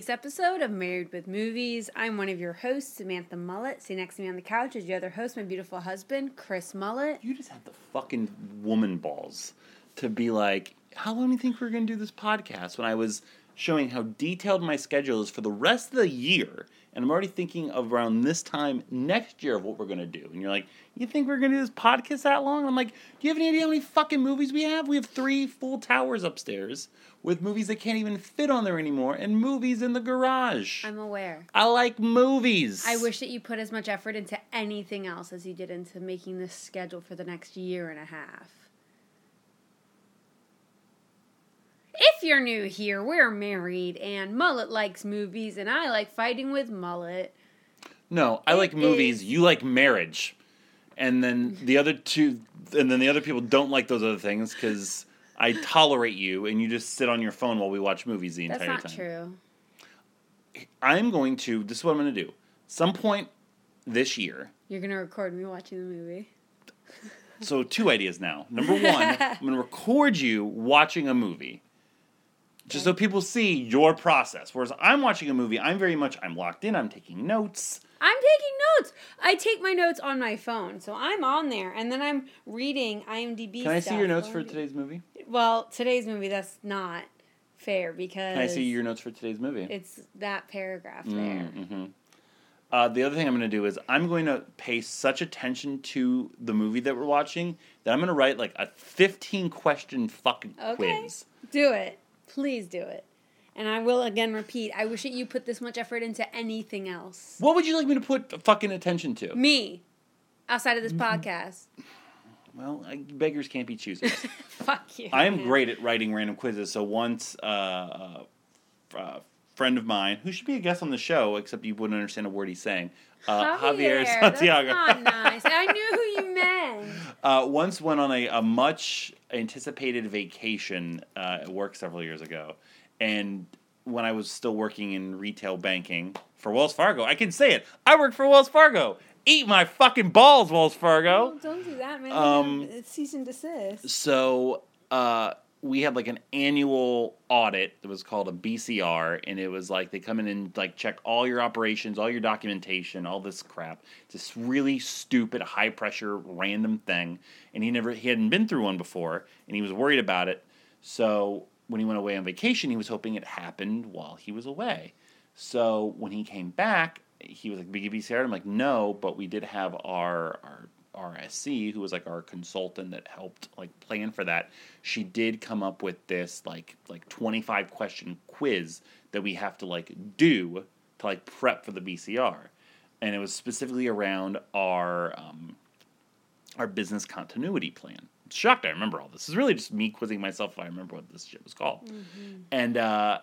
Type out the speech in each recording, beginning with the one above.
Week's episode of Married with Movies. I'm one of your hosts, Samantha Mullet. Sitting next to me on the couch is your other host, my beautiful husband, Chris Mullet. You just have the fucking woman balls to be like, how long do you think we're going to do this podcast? When I was showing how detailed my schedule is for the rest of the year, and I'm already thinking of around this time next year of what we're going to do. And you're like, you think we're going to do this podcast that long? I'm like, do you have any idea how many fucking movies we have? We have three full towers upstairs with movies that can't even fit on there anymore, and movies in the garage. I'm aware. I like movies. I wish that you put as much effort into anything else as you did into making this schedule for the next year and a half. If you're new here, we're married, and Mullet likes movies, and I like fighting with Mullet. No, I It like movies. is- You like marriage, and then the other two, and then the other people don't like those other things because I tolerate you, and you just sit on your phone while we watch movies the That's entire time. That's not true. I'm going to. This is what I'm going to do. Some point this year. You're gonna record me watching the movie. So two ideas now. Number one, I'm going to record you watching a movie. Just so people see your process. Whereas I'm watching a movie, I'm very much I'm locked in. I'm taking notes. I'm taking notes. I take my notes on my phone, so I'm on there, and then I'm reading IMDb. Can I see stuff. your notes for today's movie? Well, today's movie that's not fair because Can I see your notes for today's movie? It's that paragraph there. Mm-hmm. Uh, the other thing I'm going to do is I'm going to pay such attention to the movie that we're watching that I'm going to write like a 15 question fucking Okay. quiz. Do it, please do it. And I will again repeat. I wish that you put this much effort into anything else. What would you like me to put fucking attention to? Me, outside of this Mm-hmm. podcast. Well, I, beggars can't be choosers. Fuck you. I am man. great at writing random quizzes. So once uh, uh, a friend of mine, who should be a guest on the show, except you wouldn't understand a word he's saying, uh, Javier, Santiago. That's not nice. I knew who you meant. Uh, once went on a, a much anticipated vacation uh, at work several years ago, and when I was still working in retail banking for Wells Fargo, I can say it. I worked for Wells Fargo. Eat my fucking balls, Wells Fargo. Don't do that, man. Um, it's cease and desist. So uh, we had like an annual audit that was called a BCR, and it was like they come in and like check all your operations, all your documentation, all this crap. It's This really stupid, high pressure, random thing, and he never he hadn't been through one before, and he was worried about it. So when he went away on vacation, he was hoping it happened while he was away. So when he came back, he was like, "Big BCR." I'm like, "No, but we did have our our RSC, who was like our consultant that helped like plan for that. She did come up with this like like 25 question quiz that we have to like do to like prep for the BCR, and it was specifically around our um, our business continuity plan. Shocked, I remember all this. Is really just me quizzing myself if I remember what this shit was called. And uh,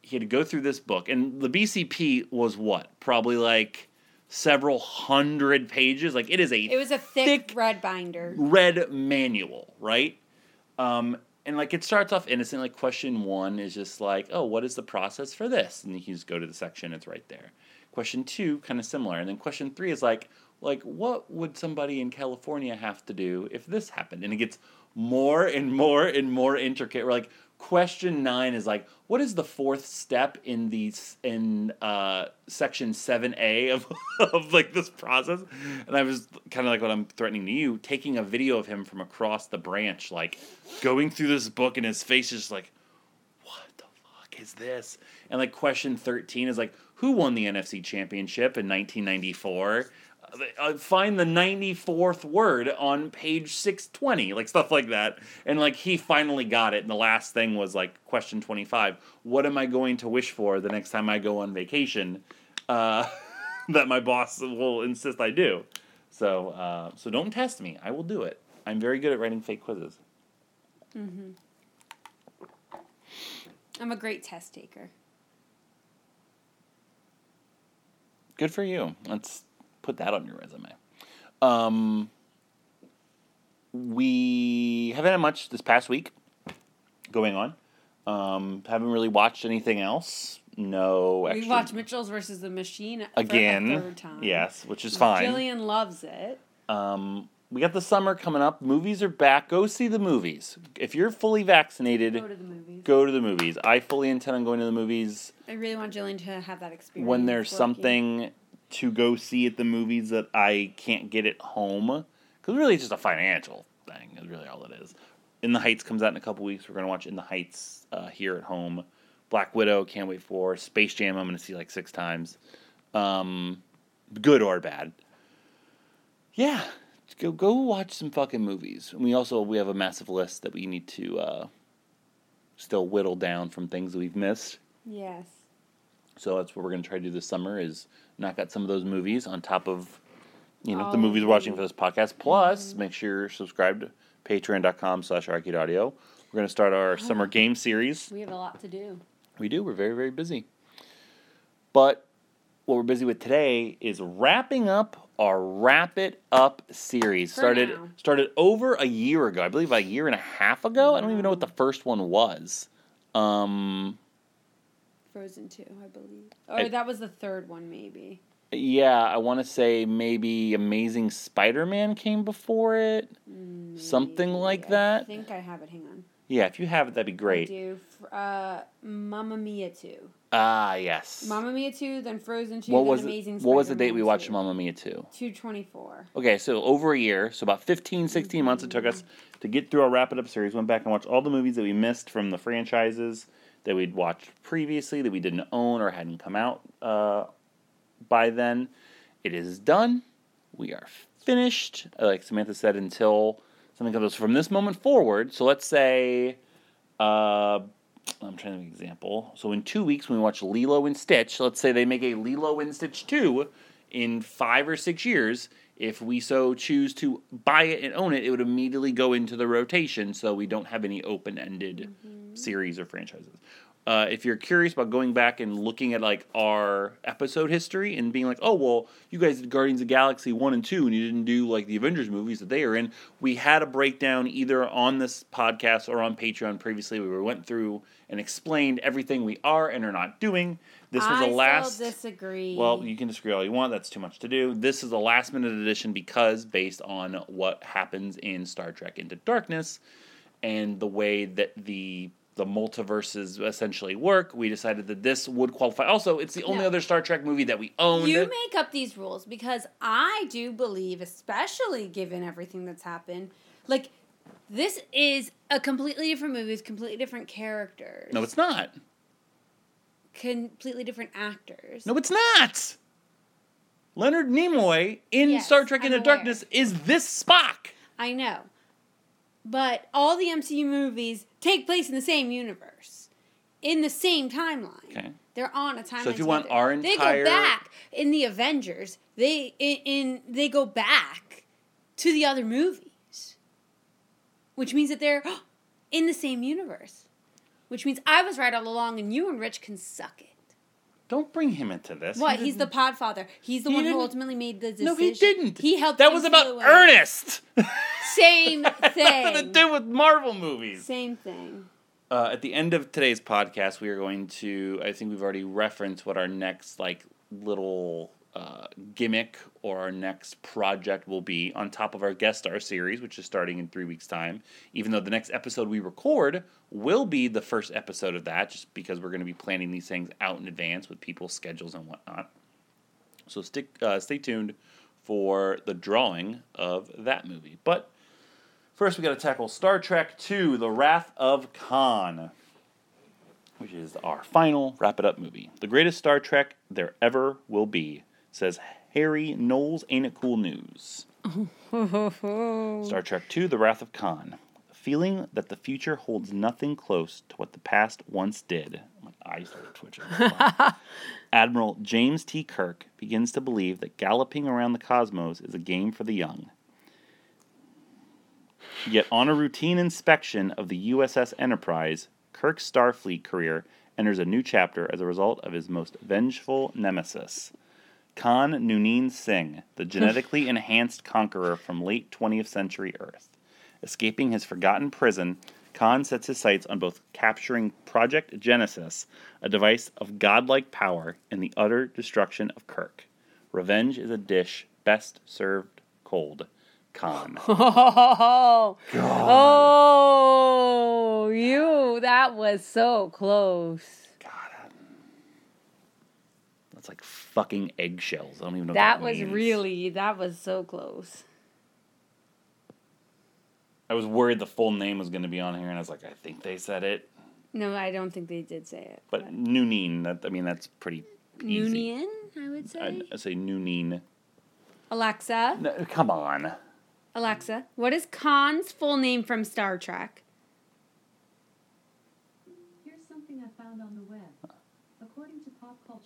he had to go through this book, and the BCP was what? Probably like several hundred pages. Like it is a It was a thick, thick red binder. red manual, right? Um, and like it starts off innocent. Like question one is just like, oh, what is the process for this? And you can just go to the section; it's right there. Question two, kind of similar, and then question three is like, like what would somebody in California have to do if this happened? And it gets more and more and more intricate. We're like, question nine is like, what is the fourth step in these in uh, section seven A of of like this process? And I was kind of like what I'm threatening to you, taking a video of him from across the branch, like going through this book, and his face is just like, what the fuck is this? And like question thirteen is like, who won the NFC Championship in 1994? Uh, find the 94th word on page 620 like stuff like that. And like he finally got it and the last thing was like question 25 what am i going to wish for the next time i go on vacation? Uh, that my boss will insist i do. So uh, so don't test me. I will do it. I'm very good at writing fake quizzes. I'm a great test taker. good for you. Let's put that on your resume um, we haven't had much this past week going on um, haven't really watched anything else no extra We watched Mitchell's versus the Machine again third time. yes which is fine Jillian loves it. um, we got the summer coming up movies are back go see the movies if you're fully vaccinated Go to the movies. go to the movies i fully intend on going to the movies I really want Jillian to have that experience. when there's working. something to go see at the movies that I can't get at home. Because really, it's just a financial thing, is really all it is. In the Heights comes out in a couple weeks. We're going to watch In the Heights uh, here at home. Black Widow, can't wait for. Space Jam, I'm going to see like six times. Um, good or bad. Yeah, go go watch some fucking movies. And we also we have a massive list that we need to uh, still whittle down from things that we've missed. Yes. So that's what we're going to try to do this summer is knock out some of those movies on top of, you know, All the oh, movies we're watching for this podcast. Plus, mm-hmm. make sure you're subscribed to patreon.com slash arcade audio. We're going to start our ah. summer game series. We have a lot to do. We do. We're very, very busy. But what we're busy with today is wrapping up our Wrap It Up series. For started now. started over a year ago. I believe a year and a half ago. I don't even know what mm-hmm. the first one was. Um, Frozen 2, I believe. Or I- that was the third one, maybe. Yeah, I want to say maybe Amazing Spider-Man came before it, something like that. I think I have it. Hang on. Yeah, if you have it, that'd be I great. do. F- Uh, Mamma Mia 2. Ah, yes. Mamma Mia 2, then Frozen 2, what then was the, Amazing what was the date we watched 2. Mamma Mia 2? 224. Okay, so over a year, so about 15, 16 months it took us to get through our Wrap It Up series. Went back and watched all the movies that we missed from the franchises that we'd watched previously that we didn't own or hadn't come out uh, by then. It is done. We are finished. Like Samantha said, until something comes from this moment forward. So let's say, uh, I'm trying to make an example. So in two weeks, when we watch Lilo and Stitch, let's say they make a Lilo and Stitch 2 in five or six years. If we so choose to buy it and own it, it would immediately go into the rotation so we don't have any open ended series or franchises. Uh, if you're curious about going back and looking at like our episode history and being like, oh well, you guys did Guardians of the Galaxy one and two, and you didn't do like the Avengers movies that they are in. We had a breakdown either on this podcast or on Patreon previously. We went through and explained everything we are and are not doing. This was I the last. still disagree. Well, you can disagree all you want. That's too much to do. This is a last minute edition because based on what happens in Star Trek Into Darkness and the way that the the multiverses essentially work, we decided that this would qualify. Also, it's the only other Star Trek movie that we own. You make up these rules because I do believe, especially given everything that's happened, like this is a completely different movie with completely different characters. no, it's not. Completely different actors. No, it's not. Leonard Nimoy in Yes, Star Trek I'm Into aware. Darkness is this Spock. I know. But all the MCU movies take place in the same universe, in the same timeline. Okay. They're on a timeline. So if you want our they go back in the Avengers. They in, in they go back to the other movies, which means that they're in the same universe. Which means I was right all along, and you and Rich can suck it. Don't bring him into this. What? He He's the Podfather. He's the He one who didn't- ultimately made the decision. No, he didn't. He helped. That was about influence- Ernest. Same thing. Nothing to do with Marvel movies. Same thing. Uh, at the end of today's podcast, we are going to. I think we've already referenced what our next like little uh, gimmick or our next project will be on top of our guest star series, which is starting in three weeks' time. Even though the next episode we record will be the first episode of that, just because we're going to be planning these things out in advance with people's schedules and whatnot. So stick, uh, stay tuned for the drawing of that movie. But First, we got to tackle Star Trek II: The Wrath of Khan, which is our final wrap it up movie. The greatest Star Trek there ever will be, says Harry Knowles Ain't It Cool News. Star Trek II The Wrath of Khan. Feeling that the future holds nothing close to what the past once did. My eyes started twitching. Admiral James T. Kirk begins to believe that galloping around the cosmos is a game for the young. Yet, on a routine inspection of the USS Enterprise, Kirk's Starfleet career enters a new chapter as a result of his most vengeful nemesis. Khan Noonan Singh, the hmm. genetically enhanced conqueror from late 20th century Earth. Escaping his forgotten prison, Khan sets his sights on both capturing Project Genesis, a device of godlike power, and the utter destruction of Kirk. Revenge is a dish best served cold. Khan. Oh, oh, you. That was so close. That's like fucking eggshells. I don't even know That what was means. really, that was so close. I was worried the full name was going to be on here, and I was like, I think they said it. No, I don't think they did say it. But Noonan, that I mean, that's pretty easy. I would say. I'd, I'd say Noonan. Alexa, No, come on. Alexa, what is Khan's full name from Star Trek?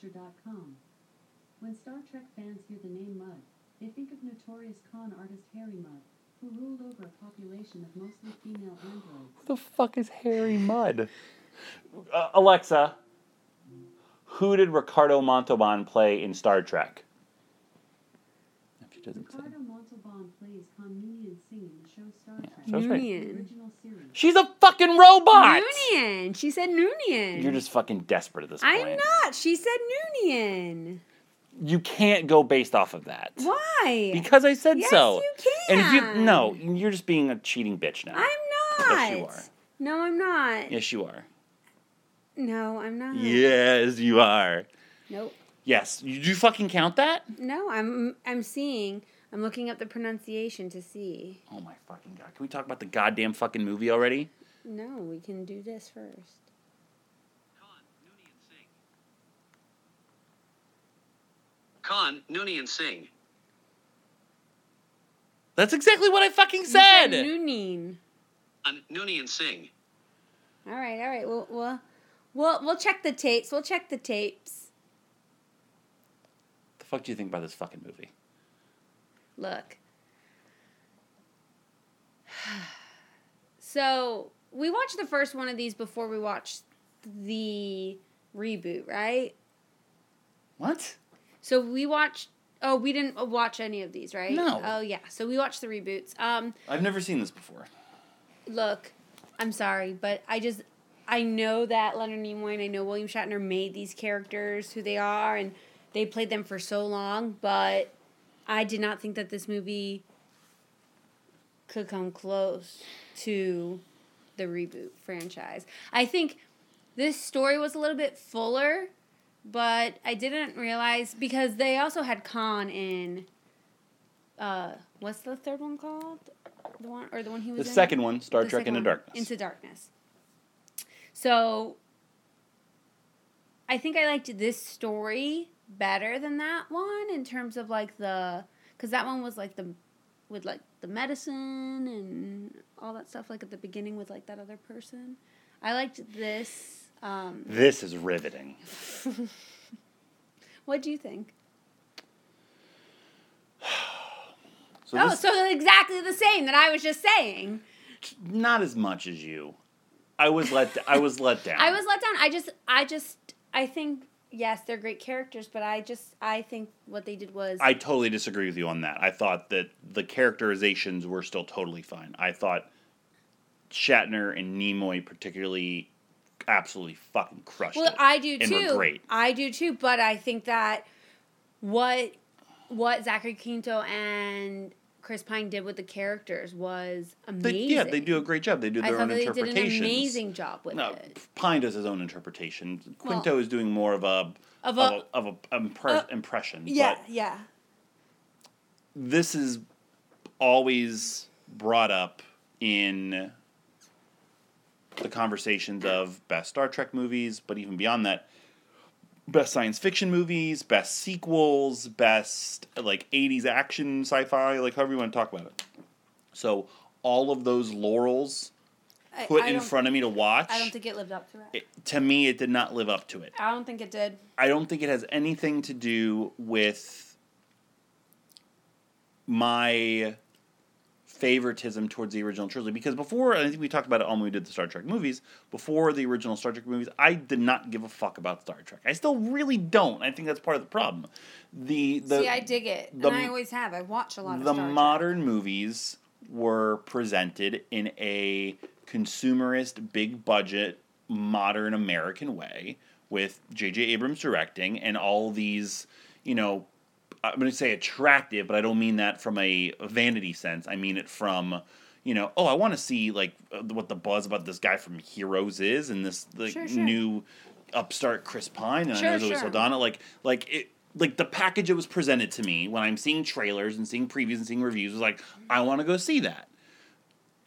To popculture.com, when Star Trek fans hear the name Mudd, they think of notorious con artist Harry Mudd, who ruled over a population of mostly female androids. Who the fuck is Harry Mudd? Uh, Alexa, who did Ricardo Montalban play in Star Trek? If she doesn't say. Ricardo Montalban plays Khan Noonien Singh in show Star Trek, so that's right. the Noonian. She's a fucking robot! Noonian. She said Noonian. You're just fucking desperate at this point. I'm not. She said Noonian. You can't go based off of that. Why? Because I said Yes, so. you can. And if you no, you're just being a cheating bitch now. I'm not. Yes, you are. No, I'm not. Yes, you are. No, I'm not. Yes, you are. Nope. Yes. You, do you fucking count that? No, I'm I'm seeing. I'm looking up the pronunciation to see. Oh my fucking god. Can we talk about the goddamn fucking movie already? No, we can do this first. Khan and Singh. That's exactly what I fucking You said. Noonin. Khan Noonien Singh. All right, all right. We'll we'll we'll we'll check the tapes. We'll check the tapes. the fuck do you think about this fucking movie? Look. So we watched the first one of these before we watched the reboot, right? What? So we watched. Oh, we didn't watch any of these, right? No. Oh yeah. So we watched the reboots. Um, I've never seen this before. look, I'm sorry, but I just I know that Leonard Nimoy and I know William Shatner made these characters who they are, and they played them for so long. But I did not think that this movie could come close to the reboot franchise. I think this story was a little bit fuller, but I didn't realize because they also had Khan in. Uh, what's the third one called? The one or the one he was The in? second one, Star The Trek Into one, Darkness. Into Darkness. So I think I liked this story better than that one in terms of like the because that one was like the with like the medicine and all that stuff like at the beginning with like that other person. I liked this. Um, This is riveting. what do you think? So oh, this, so exactly the same that I was just saying. not as much as you. I was let. I was let down. I was let down. I just, I just, I think yes, they're great characters, but I just, I think what they did was I totally disagree with you on that. I thought that the characterizations were still totally fine. I thought Shatner and Nimoy particularly absolutely fucking crushed Well, it. I do and too. were great. I do too, but I think that what what Zachary Quinto and Chris Pine did with the characters was They, amazing. yeah, they do a great job. They do their thought own interpretation. they did an amazing job with No, it. Pine does his own interpretation. Well, Quinto is doing more of a of of a- a, of a, impre- uh, impression. Yeah, yeah. this is always brought up in the conversations of best Star Trek movies, but even beyond that, best science fiction movies, best sequels, best like 80s action sci-fi, like however you want to talk about it. So all of those laurels I- put I in front of me to watch. I don't think it lived up to it. it, to me, it did not live up to it. I don't think it did. I don't think it has anything to do with my favoritism towards the original trilogy because before I think we talked about it all when we did the Star Trek movies. Before the original Star Trek movies, I did not give a fuck about Star Trek. I still really don't. I think that's part of the problem. The the See, I dig it, the- and I always have. I watch a lot of the Star Trek. modern movies were presented in a consumerist, big budget, modern American way with J.J. Abrams directing and all these, you know, I'm going to say attractive, but I don't mean that from a vanity sense. I mean it from, you know, oh, I want to see like uh, what the buzz about this guy from Heroes is and this like Sure, sure. new upstart Chris Pine and I know Sure, Zoe sure. Saldana. Like, like it, like the package that was presented to me when I'm seeing trailers and seeing previews and seeing reviews was like, I want to go see that.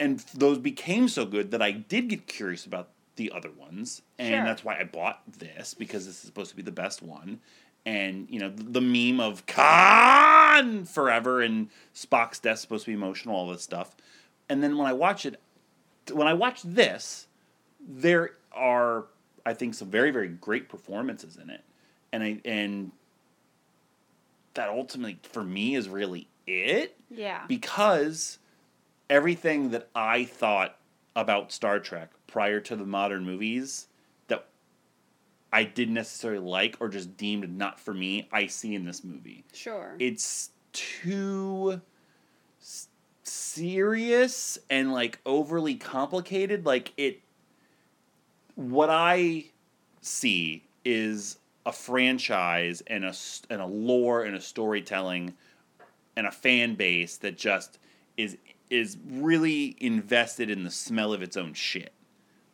And those became so good that I did get curious about the other ones, and Sure. that's why I bought this because this is supposed to be the best one. And you know the, meme of Khan forever and Spock's death supposed to be emotional, all this stuff. And then when I watch it, when I watch this, there are I think some very very great performances in it, and I and that ultimately for me is really it Yeah. because everything that I thought about Star Trek prior to the modern movies I didn't necessarily like or just deemed not for me, I see in this movie. Sure. It's too s- serious and like overly complicated. Like it, what I see is a franchise and a and a lore and a storytelling and a fan base that just is is really invested in the smell of its own shit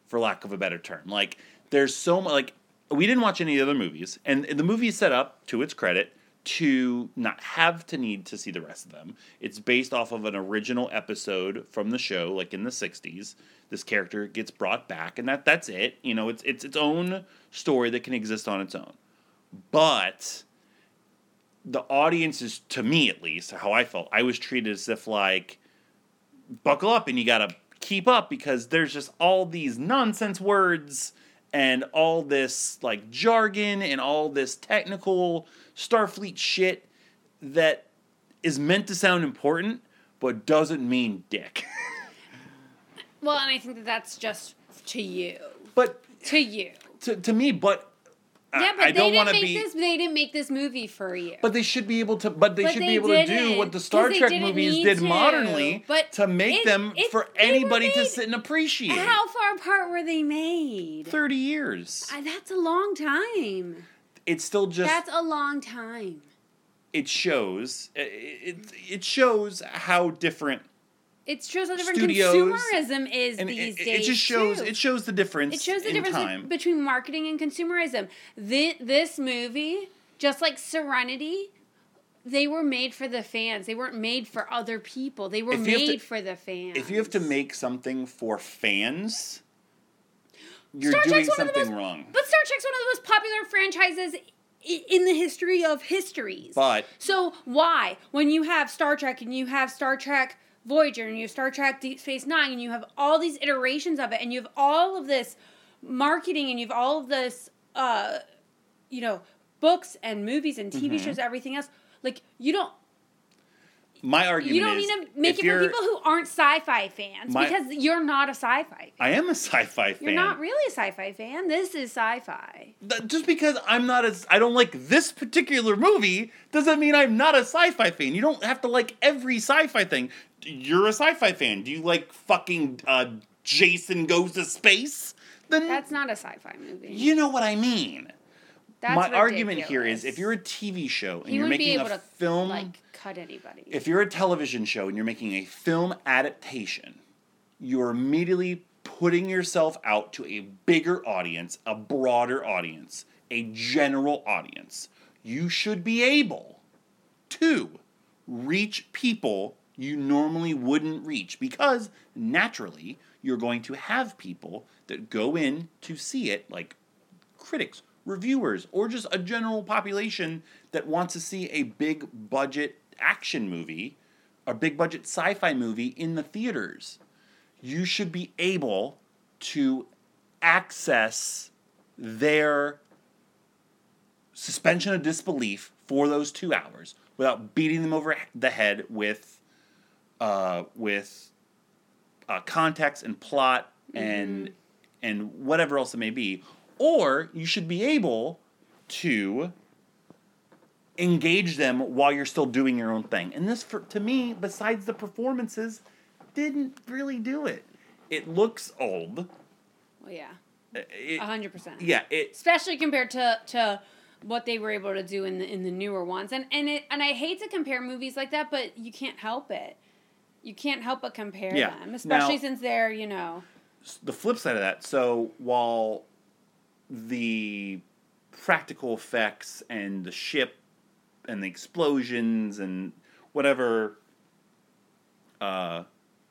for lack of a better term like there's so much like we didn't watch any other movies and the movie is set up to its credit to not have to need to see the rest of them. It's based off of an original episode from the show like in the 60s this character gets brought back and that that's it. You know it's it's its own story that can exist on its own. But the audience is to me at least how i felt i was treated as if like buckle up and you gotta keep up because there's just all these nonsense words and all this like jargon and all this technical starfleet shit that is meant to sound important but doesn't mean dick well, and I think that that's just to you. but To you. to, to me but Yeah, but I they didn't make be this. They didn't make this movie for you. But they should be able to. But they But should they be able to do what the Star Trek movies did to. modernly But to make it- them it- for anybody to sit and appreciate. How far apart were they made? Thirty years. I, that's a long time. It's still just. That's a long time. it shows. It it shows how different. It shows how different Studios- consumerism is And these it, it, days. it just shows. too. It shows the difference. It shows the in difference time. between marketing and consumerism. Thi- this movie, just like Serenity, they were made for the fans. They weren't made for other people. They were If you have made to- for the fans. if you have to make something for fans, you're Star doing Trek's the something most- wrong. But Star Trek's one of the most popular franchises in the history of histories. But So why, when you have Star Trek and you have Star Trek Voyager and you have Star Trek Deep Space Nine and you have all these iterations of it and you have all of this marketing and you have all of this, uh, you know, books and movies and TV Mm-hmm. shows, everything else, like you don't my argument you don't is, need to make it for people who aren't sci-fi fans My- because you're not a sci-fi. fan. I am a sci-fi fan. You're not really a sci-fi fan. This is sci-fi. Just because I'm not as I don't like this particular movie doesn't mean I'm not a sci-fi fan. You don't have to like every sci-fi thing. You're a sci-fi fan. Do you like fucking uh, Jason Goes to Space? Then That's not a sci-fi movie. you know what I mean. That's My argument here is if you're a TV show and he you're making a to film like cut anybody. if you're a television show and you're making a film adaptation, you're immediately putting yourself out to a bigger audience, a broader audience, a general audience. You should be able to reach people you normally wouldn't reach because naturally you're going to have people that go in to see it like critics reviewers or just a general population that wants to see a big budget action movie, a big budget sci-fi movie in the theaters. You should be able to access their suspension of disbelief for those two hours without beating them over the head with uh, with uh, context and plot and and whatever else it may be, or you should be able to engage them while you're still doing your own thing. And this, for, to me, besides the performances, didn't really do it. It looks old. Well, yeah, uh, a hundred percent. yeah, it especially compared to to what they were able to do in the in the newer ones. And and it and I hate to compare movies like that, but you can't help it. You can't help but compare Yeah. them, especially Now- since they're you know. the flip side of that. So while the practical effects and the ship and the explosions and whatever uh,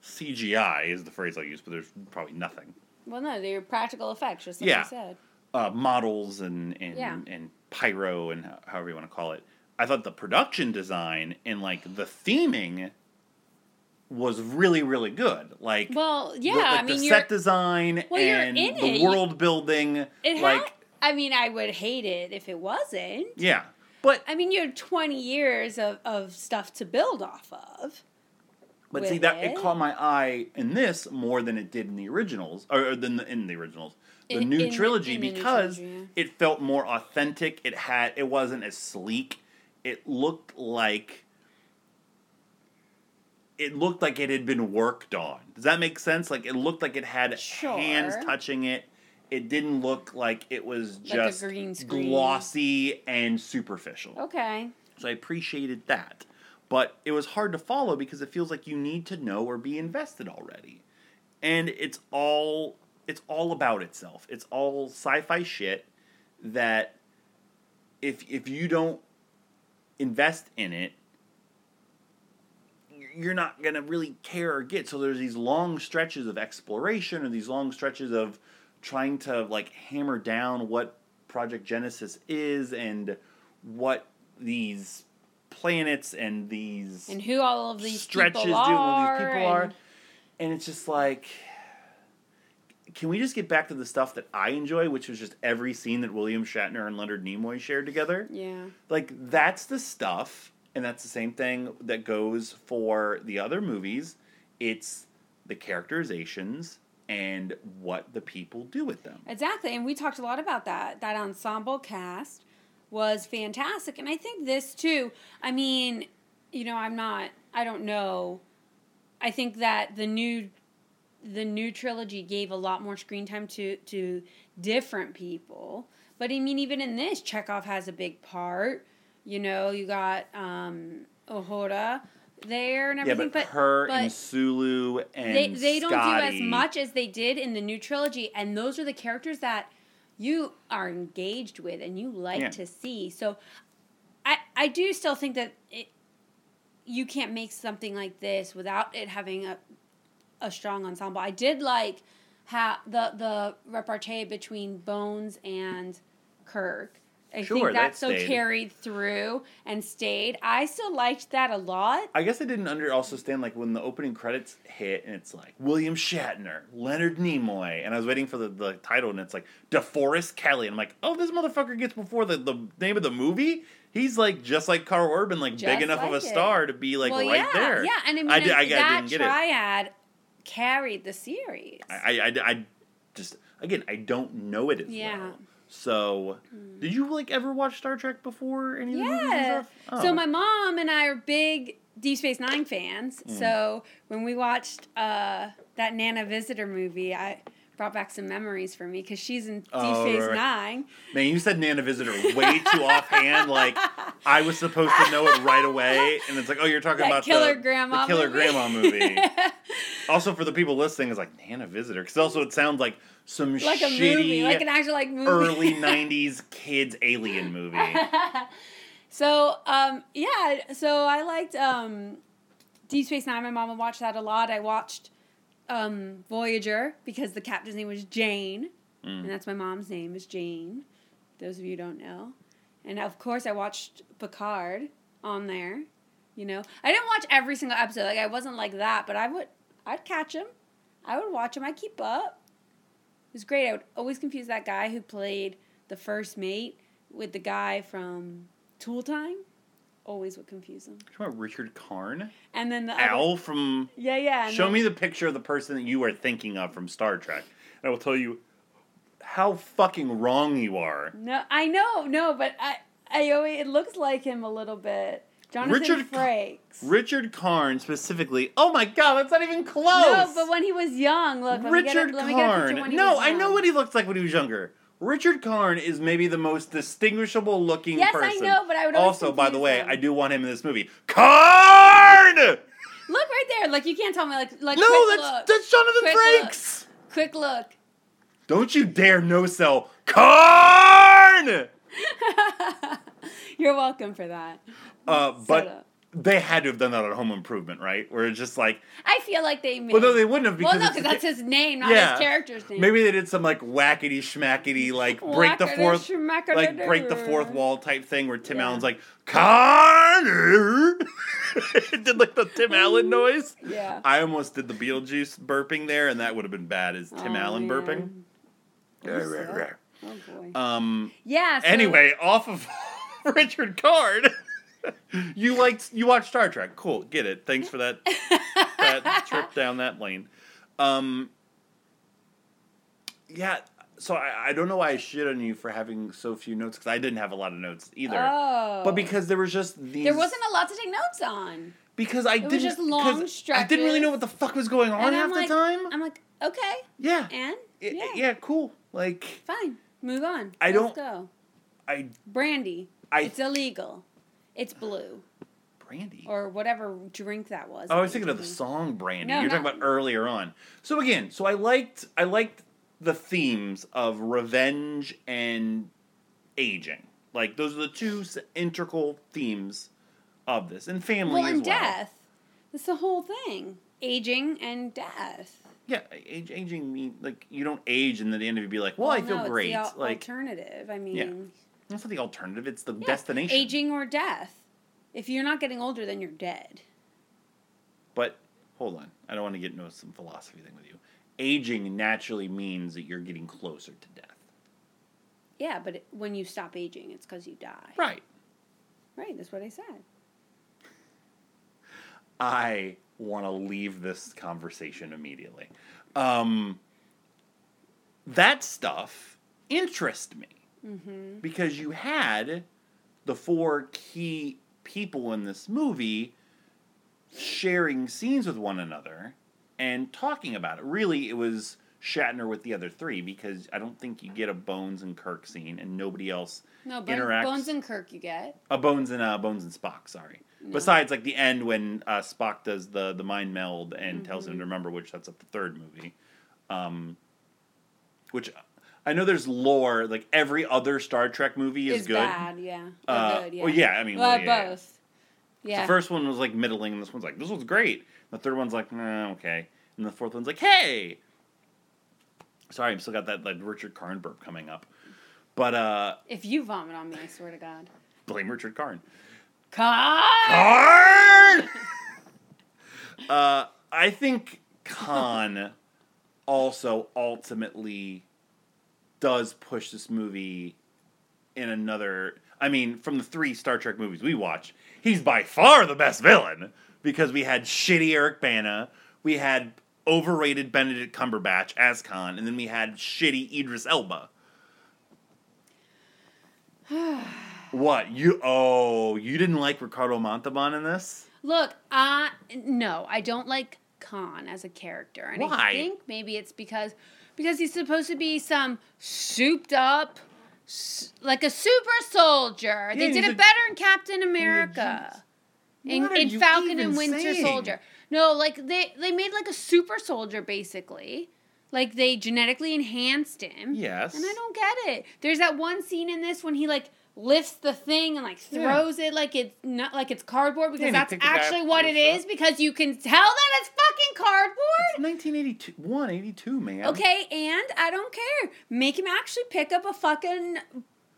CGI is the phrase I use, but there's probably nothing. Well, no, they're practical effects, just like Yeah. you said. Uh, models and and, Yeah. and pyro and however you want to call it. I thought the production design and like the theming was really really good. Like Well, yeah, the, like I mean, the set design Well, and the it. World building. it like had. I mean, I would hate it if it wasn't. yeah, but I mean, you have twenty years of, of stuff to build off of. but see that it it. caught my eye in this more than it did in the originals or, than the, in the originals. The In- new in trilogy the new because trilogy, it felt more authentic. It had it wasn't as sleek. It looked like it looked like it had been worked on. Does that make sense? Like it looked like it had hands touching it. It didn't look like it was just glossy and superficial. Okay. So I appreciated that. But it was hard to follow because it feels like you need to know or be invested already. And it's all it's all about itself. It's all sci-fi shit that if if you don't invest in it you're not going to really care or get. So there's these long stretches of exploration or these long stretches of trying to like hammer down what Project Genesis is and what these planets and these And who all of these stretches people do are? what these people are. and- And it's just like can we just get back to the stuff that I enjoy, which was just every scene that William Shatner and Leonard Nimoy shared together? Yeah. like that's the stuff and that's the same thing that goes for the other movies it's the characterizations and what the people do with them Exactly, and we talked a lot about that. That ensemble cast was fantastic, and I think this too. I mean, you know, I'm not. I don't know. I think that the new, the new trilogy gave a lot more screen time to to different people. But I mean, even in this, Chekhov has a big part. You know, you got um, Uhura there and yeah everything. but, her but and sulu and they they don't do as much as they did in the new trilogy, and those are the characters that you are engaged with and you like Yeah. to see. So, I I do still think that it you can't make something like this without it having a a strong ensemble. I did like how the the repartee between Bones and Kirk. I Sure, think that that so carried through and stayed. I still liked that a lot. I guess I didn't under also stand like when the opening credits hit and it's like William Shatner, Leonard Nimoy, and I was waiting for the, the title and it's like DeForest Kelley. And I'm like, oh, this motherfucker gets before the, the name of the movie. He's like just like Karl Urban, like big Just enough of a it. star to be like well, right yeah, there. Yeah, and I mean, I, did, I, I that didn't get it. triad carried the series. I, I, I just again I don't know it as Yeah. Well. So, did you like ever watch Star Trek before any of the movies and yeah. stuff? So Oh. my mom and I are big Deep Space Nine fans. Mm. So when we watched uh, that Nana Visitor movie, I brought back some memories for me because she's in Deep Oh, Space right, right. Nine. Man, you said Nana Visitor way too offhand. Like I was supposed to know it right away, and it's like, oh, you're talking That about Killer the, Grandma the Killer movie. Grandma movie. also, for the people listening, it's like Nana Visitor because also it sounds like some like a shitty movie, like an actual like movie. early '90s kids alien movie. So um yeah, so I liked um Deep Space Nine. My mom would watch that a lot. I watched um Voyager because the captain's name was Jane, Mm. and that's my mom's name is Jane. Those of you who don't know, and of course I watched Picard on there. You know, I didn't watch every single episode. Like I wasn't like that, but I would. I'd catch him. I would watch him. I keep up. It was great. I would always confuse that guy who played the first mate with the guy from Tool Time. Always would confuse them. You about Richard Karn? And then the other- Al from. yeah, yeah. Show then- me the picture of the person that you are thinking of from Star Trek. And I will tell you how fucking wrong you are. No, I know, no, but I, I always it looks like him a little bit. Jonathan Richard Frakes. Richard Karn specifically. Oh my god, that's not even close. No, but when he was young, look. Let me get a- Richard let me get a picture when he No, was I know what he looked like when he was younger. Richard Karn is maybe the most distinguishable looking Yes, I person. know, but I would also, by the way, them. I do want him in this movie. Karn. Look right there, like you can't tell me, like like. quick that's look. that's Jonathan Quick look. Frakes. Quick look. Don't you dare no sell Karn. You're welcome for that. Uh, but. They had to have done that on Home Improvement, right? Where it's just like, I feel like they made. well, no, they wouldn't have because well, no, because that's his name, not Yeah. his character's name. Maybe they did some like whackety schmackety like break the fourth like break the fourth wall type thing where Tim Yeah. Allen's like Connor It did like the Tim Allen noise. Yeah. I almost did the Beetlejuice burping there, and that would have been bad as Tim Oh, Allen man. burping. Oh boy. Um. yeah. So, Anyway, off of Richard Card. you liked you watched Star Trek. Cool, get it. Thanks for that that trip down that lane. Um, yeah, so I, I don't know why I shit on you for having so few notes because I didn't have a lot of notes either. Oh. But because there was just these, there wasn't a lot to take notes on. because I was didn't just long 'cause I didn't really know what the fuck was going on and half like, the time. I'm like, okay, yeah, and yeah, yeah, cool. Like fine, move on. I Let's don't- go. I Brandy. I- it's illegal. It's blue brandy. or whatever drink that was. Oh, I was thinking of the song Brandy. No, You're talking about earlier on. So again, so I liked I liked the themes of revenge and aging. Like those are the two integral themes of this, and family Well, and well. death. That's the whole thing. Aging and death. Yeah, age, aging mean like you don't age and at the end of it be like, well, I no, feel it's great. Al- like alternative. I mean, that's not the alternative; it's the yeah, destination. Aging or death. If you're not getting older, then you're dead. But hold on, I don't want to get into some philosophy thing with you. Aging naturally means that you're getting closer to death. Yeah, but it, when you stop aging, it's because you die. Right. Right. That's what I said. I want to leave this conversation immediately. Um, that stuff interests me Mm-hmm. because you had the four key people in this movie sharing scenes with one another and talking about it. Really, it was Shatner with the other three because I don't think you get a Bones and Kirk scene and nobody else No, Bones, interacts. Bones and Kirk, you get. a Bones and uh, Bones and Spock. Sorry. Besides, like the end when uh, Spock does the the mind meld and tells Mm-hmm. him to remember, which that's up the third movie. Um, which I know there's lore. Like every other Star Trek movie is It's good. bad, yeah. Uh, good, yeah. well, yeah, I mean, well, well, yeah. both. Yeah. The first one was like middling, and this one's like this one's great. The third one's like nah, okay, and the fourth one's like hey. Sorry, I've still got that like Richard Karn burp coming up, but uh, if you vomit on me, I swear to God. blame Richard Karn. Karn. Khan. uh, I think Khan also ultimately does push this movie in another. I mean, from the three Star Trek movies we watch, he's by far the best villain because we had shitty Eric Bana, we had overrated Benedict Cumberbatch as Khan, and then we had shitty Idris Elba. what you? Oh, you didn't like Ricardo Montalban in this? Look, uh, no, I don't like Khan as a character. And Why? I think maybe it's because because he's supposed to be some souped up, like a super soldier. they did it a- better in Captain America. In, in Falcon and Winter saying? Soldier. No, like they they made like a super soldier basically. Like they genetically enhanced him. Yes. And I don't get it. There's that one scene in this when he like lifts the thing and like Yeah. throws it like it's not like it's cardboard because that's picked the guy actually what it is because you can tell that it's fucking cardboard. 1982, 182, man. Okay, and I don't care. Make him actually pick up a fucking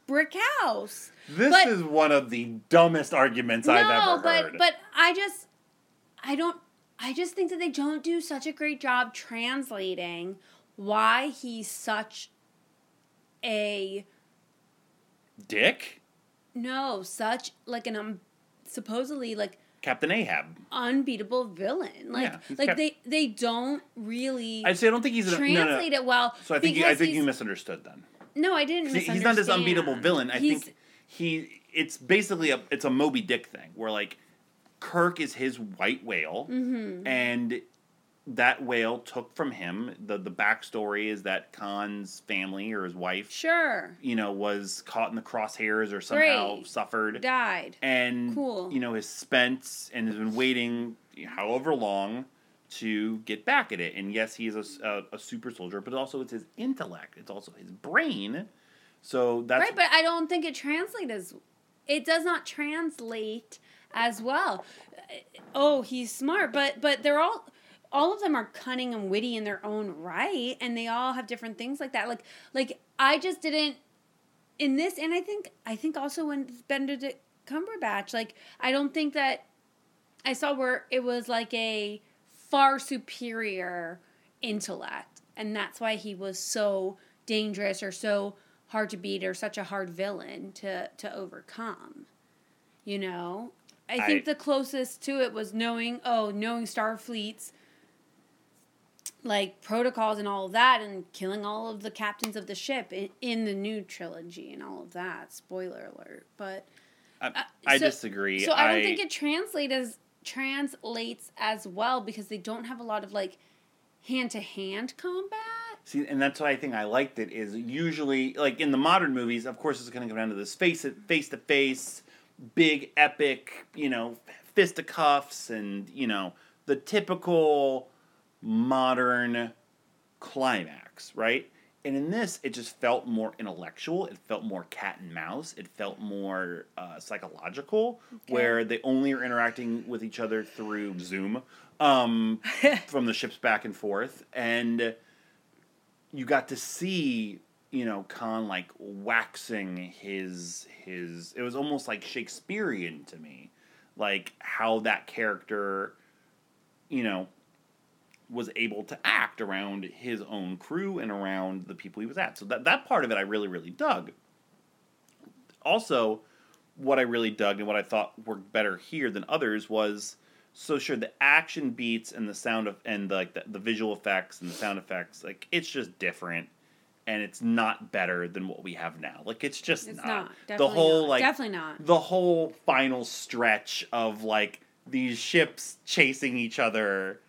brick house. This But- is one of the dumbest arguments I've no, ever but heard. but I just I don't I just think that they don't do such a great job translating why he's such a Dick, no, such like an um supposedly like Captain Ahab. unbeatable villain. Like Yeah, like kept- they they don't really I'd say I don't think he's an, no, no, translate it well. So I think you, I think you misunderstood then. No, I didn't. He- he's not this unbeatable villain. I He's- think he it's basically a it's a Moby Dick thing where like Kirk is his white whale Mm-hmm. and that whale took from him the the backstory is that Khan's family or his wife sure you know was caught in the crosshairs or somehow Great. suffered died. and Cool. you know has spent and has been waiting however long to get back at it and yes he is a s- a, a super soldier but also it's his intellect it's also his brain so that's right, but I don't think it translates as it does not translate as well. Uh, oh, he's smart, but but they're all all of them are cunning and witty in their own right, and they all have different things like that. Like like I just didn't in this, and I think I think also when Benedict Cumberbatch, like I don't think that I saw where it was like a far superior intellect, and that's why he was so dangerous or so hard to beat or such a hard villain to to overcome. You know, I think I- the closest to it was knowing oh knowing Starfleet's like protocols and all of that and killing all of the captains of the ship in, in the new trilogy and all of that spoiler alert but I, uh, I so- disagree so I don't think it translates as translates as well because they don't have a lot of like hand to hand combat. See, and that's why I think I liked it. Is usually like in the modern movies, of course, it's going to come down to this face face to face, big epic, you know, fisticuffs, and you know the typical modern climax, right? And in this, it just felt more intellectual. It felt more cat and mouse. It felt more uh, psychological, where they only are interacting with each other through Zoom um, from the ships back and forth, and you got to see you know Khan like waxing his his. It was almost like Shakespearean to me, like how that character, you know, was able to act around his own crew and around the people he was at. So that that part of it I really really dug. Also, what I really dug and what I thought worked better here than others was so sure the action beats and the sound of and the, like the, the visual effects and the sound effects like it's just different and it's not better than what we have now. Like it's just It's not. not. the whole not. like Definitely not. the whole final stretch of like these ships chasing each other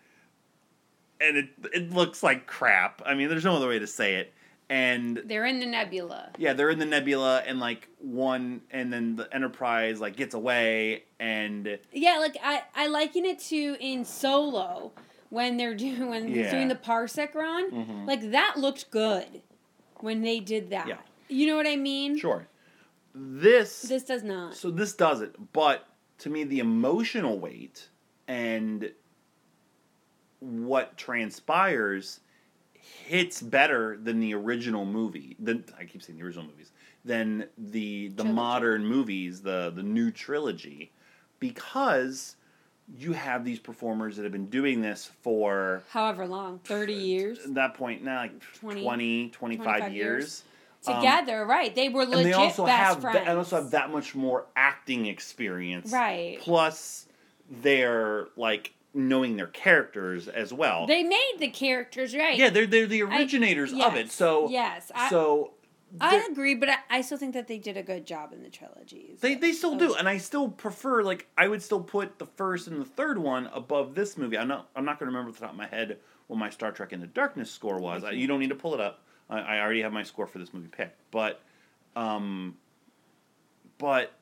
and it it looks like crap. I mean, there's no other way to say it. And They're in the nebula. yeah, they're in the nebula and like one and then the Enterprise like gets away and Yeah, like I, I liken it to in Solo when they're doing when Yeah. doing the parsec run. Mhm. Like that looked good when they did that. Yeah. You know what I mean? sure. This This does not. So this does it, but to me, the emotional weight and what transpires hits better than the original movie. Than I keep saying the original movies than the the Trilogy. modern movies, the the new trilogy, because you have these performers that have been doing this for However long, thirty years at that point now like 20, 20, 25, 25 years. years. Um, together, right? They were legit and they also best have friends. th- and also have that much more acting experience Right. plus they're like knowing their characters as well. They made the characters right. yeah they're, they're the I- originators of it so yes, I, so I agree, but I, I still think that they did a good job in the trilogies. they, they still do and i still prefer like i would still put the first and the third one above this movie. I'm not i'm not going to remember off the top of my head what my star trek into darkness score was. I, you don't need to pull it up. I, I already have my score for this movie picked but um but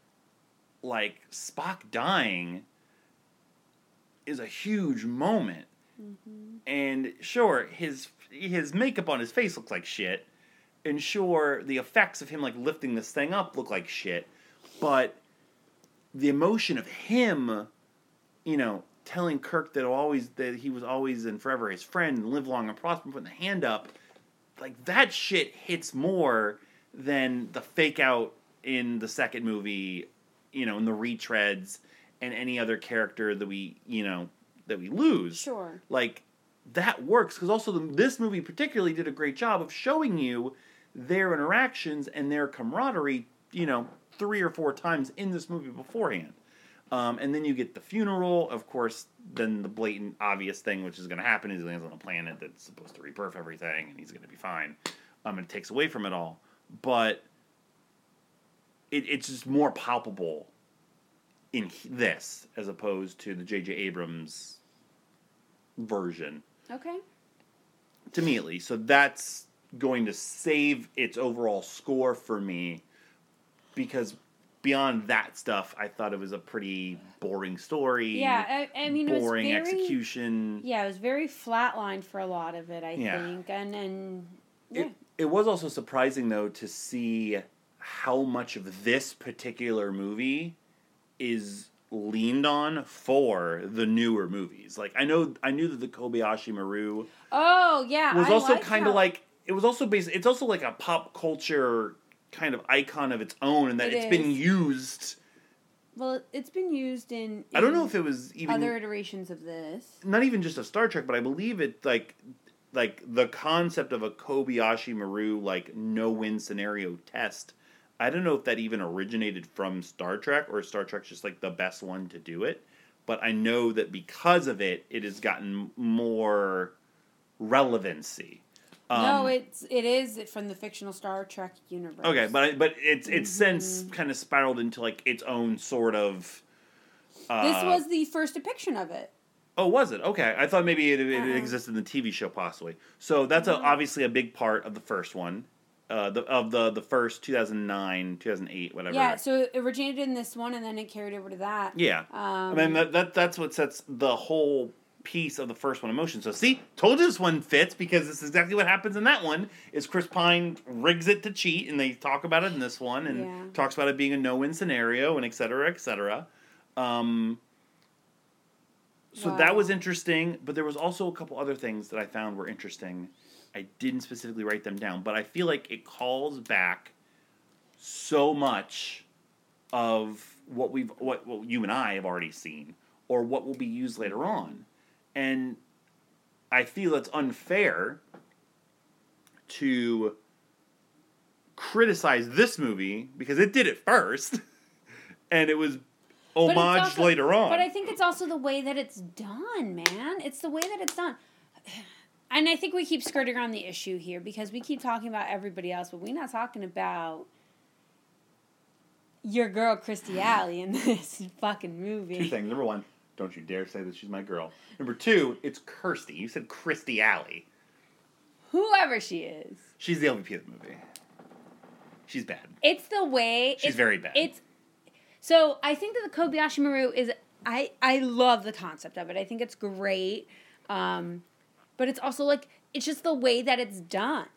like spock dying is a huge moment. Mm-hmm. And sure his his makeup on his face looks like shit. And sure the effects of him like lifting this thing up look like shit. But the emotion of him you know telling kirk that always that he was always and forever his friend and live long and prosper putting the hand up like that shit hits more than the fake out in the second movie, you know, in the retreads and any other character that we, you know, that we lose. Sure. Like that works because also the, this movie particularly did a great job of showing you their interactions and their camaraderie, you know, three or four times in this movie beforehand. Um, and then you get the funeral, of course. Then the blatant, obvious thing, which is going to happen, is he lands on a planet that's supposed to rebirth everything, and he's going to be fine. Um, and it takes away from it all, but it, it's just more palpable in this as opposed to the J.J. Abrams version Okay. to me at least. So that's going to save its overall score for me because beyond that stuff, I thought it was a pretty boring story. Yeah, I, I mean, it was boring very, execution. Yeah, it was very flatlined for a lot of it. I Yeah. think, and and yeah, It, it was also surprising though to see how much of this particular movie is leaned on for the newer movies. Like I know I knew that the Kobayashi Maru oh yeah, was I also like kind of like it was also based it's also like a pop culture kind of icon of its own and that It has been used Well, it's been used in. I don't know if it was even other iterations of this. not even just a Star Trek, but I believe it like like the concept of a Kobayashi Maru like no win scenario test. I don't know if that even originated from Star Trek or Star Trek's just like the best one to do it. But I know that because of it, it has gotten more relevancy. no, Um, it's it is from the fictional Star Trek universe. Okay, but I, but it's it's since Mm-hmm. kind of spiraled into like its own sort of. Uh, this was the first depiction of it. Oh, was it? Okay, I thought maybe it, it Uh-uh. existed in the TV show, possibly. So that's a, obviously a big part of the first one, uh, the of the the first two thousand nine, two thousand eight, whatever. Yeah, so it originated in this one, and then it carried over to that. Yeah. Um, I mean that, that that's what sets the whole piece of the first one in motion. So see, told you this one fits because this is exactly what happens in that one. Is Chris Pine rigs it to cheat, and they talk about it in this one, and Yeah. talks about it being a no-win scenario, and et cetera, et cetera. Um, so that was interesting, but there was also a couple other things that I found were interesting. I didn't specifically write them down, but I feel like it calls back so much of what we've what, what you and I have already seen or what will be used later on. And I feel it's unfair to criticize this movie because it did it first and it was But it's homaged also- later on. But I think it's also the way that it's done, man. It's the way that it's done. And I think we keep skirting around the issue here because we keep talking about everybody else, but we're not talking about your girl Christy Alley in this fucking movie. Two things. Number one, don't you dare say that she's my girl. Number two, it's Kirsty. You said Christy Alley. Whoever she is. She's the LVP of the movie. She's bad. It's the way She's it's, very bad. It's so I think that the Kobayashi Maru is I I love the concept of it. I think it's great. Um, but it's also like it's just the way that it's done.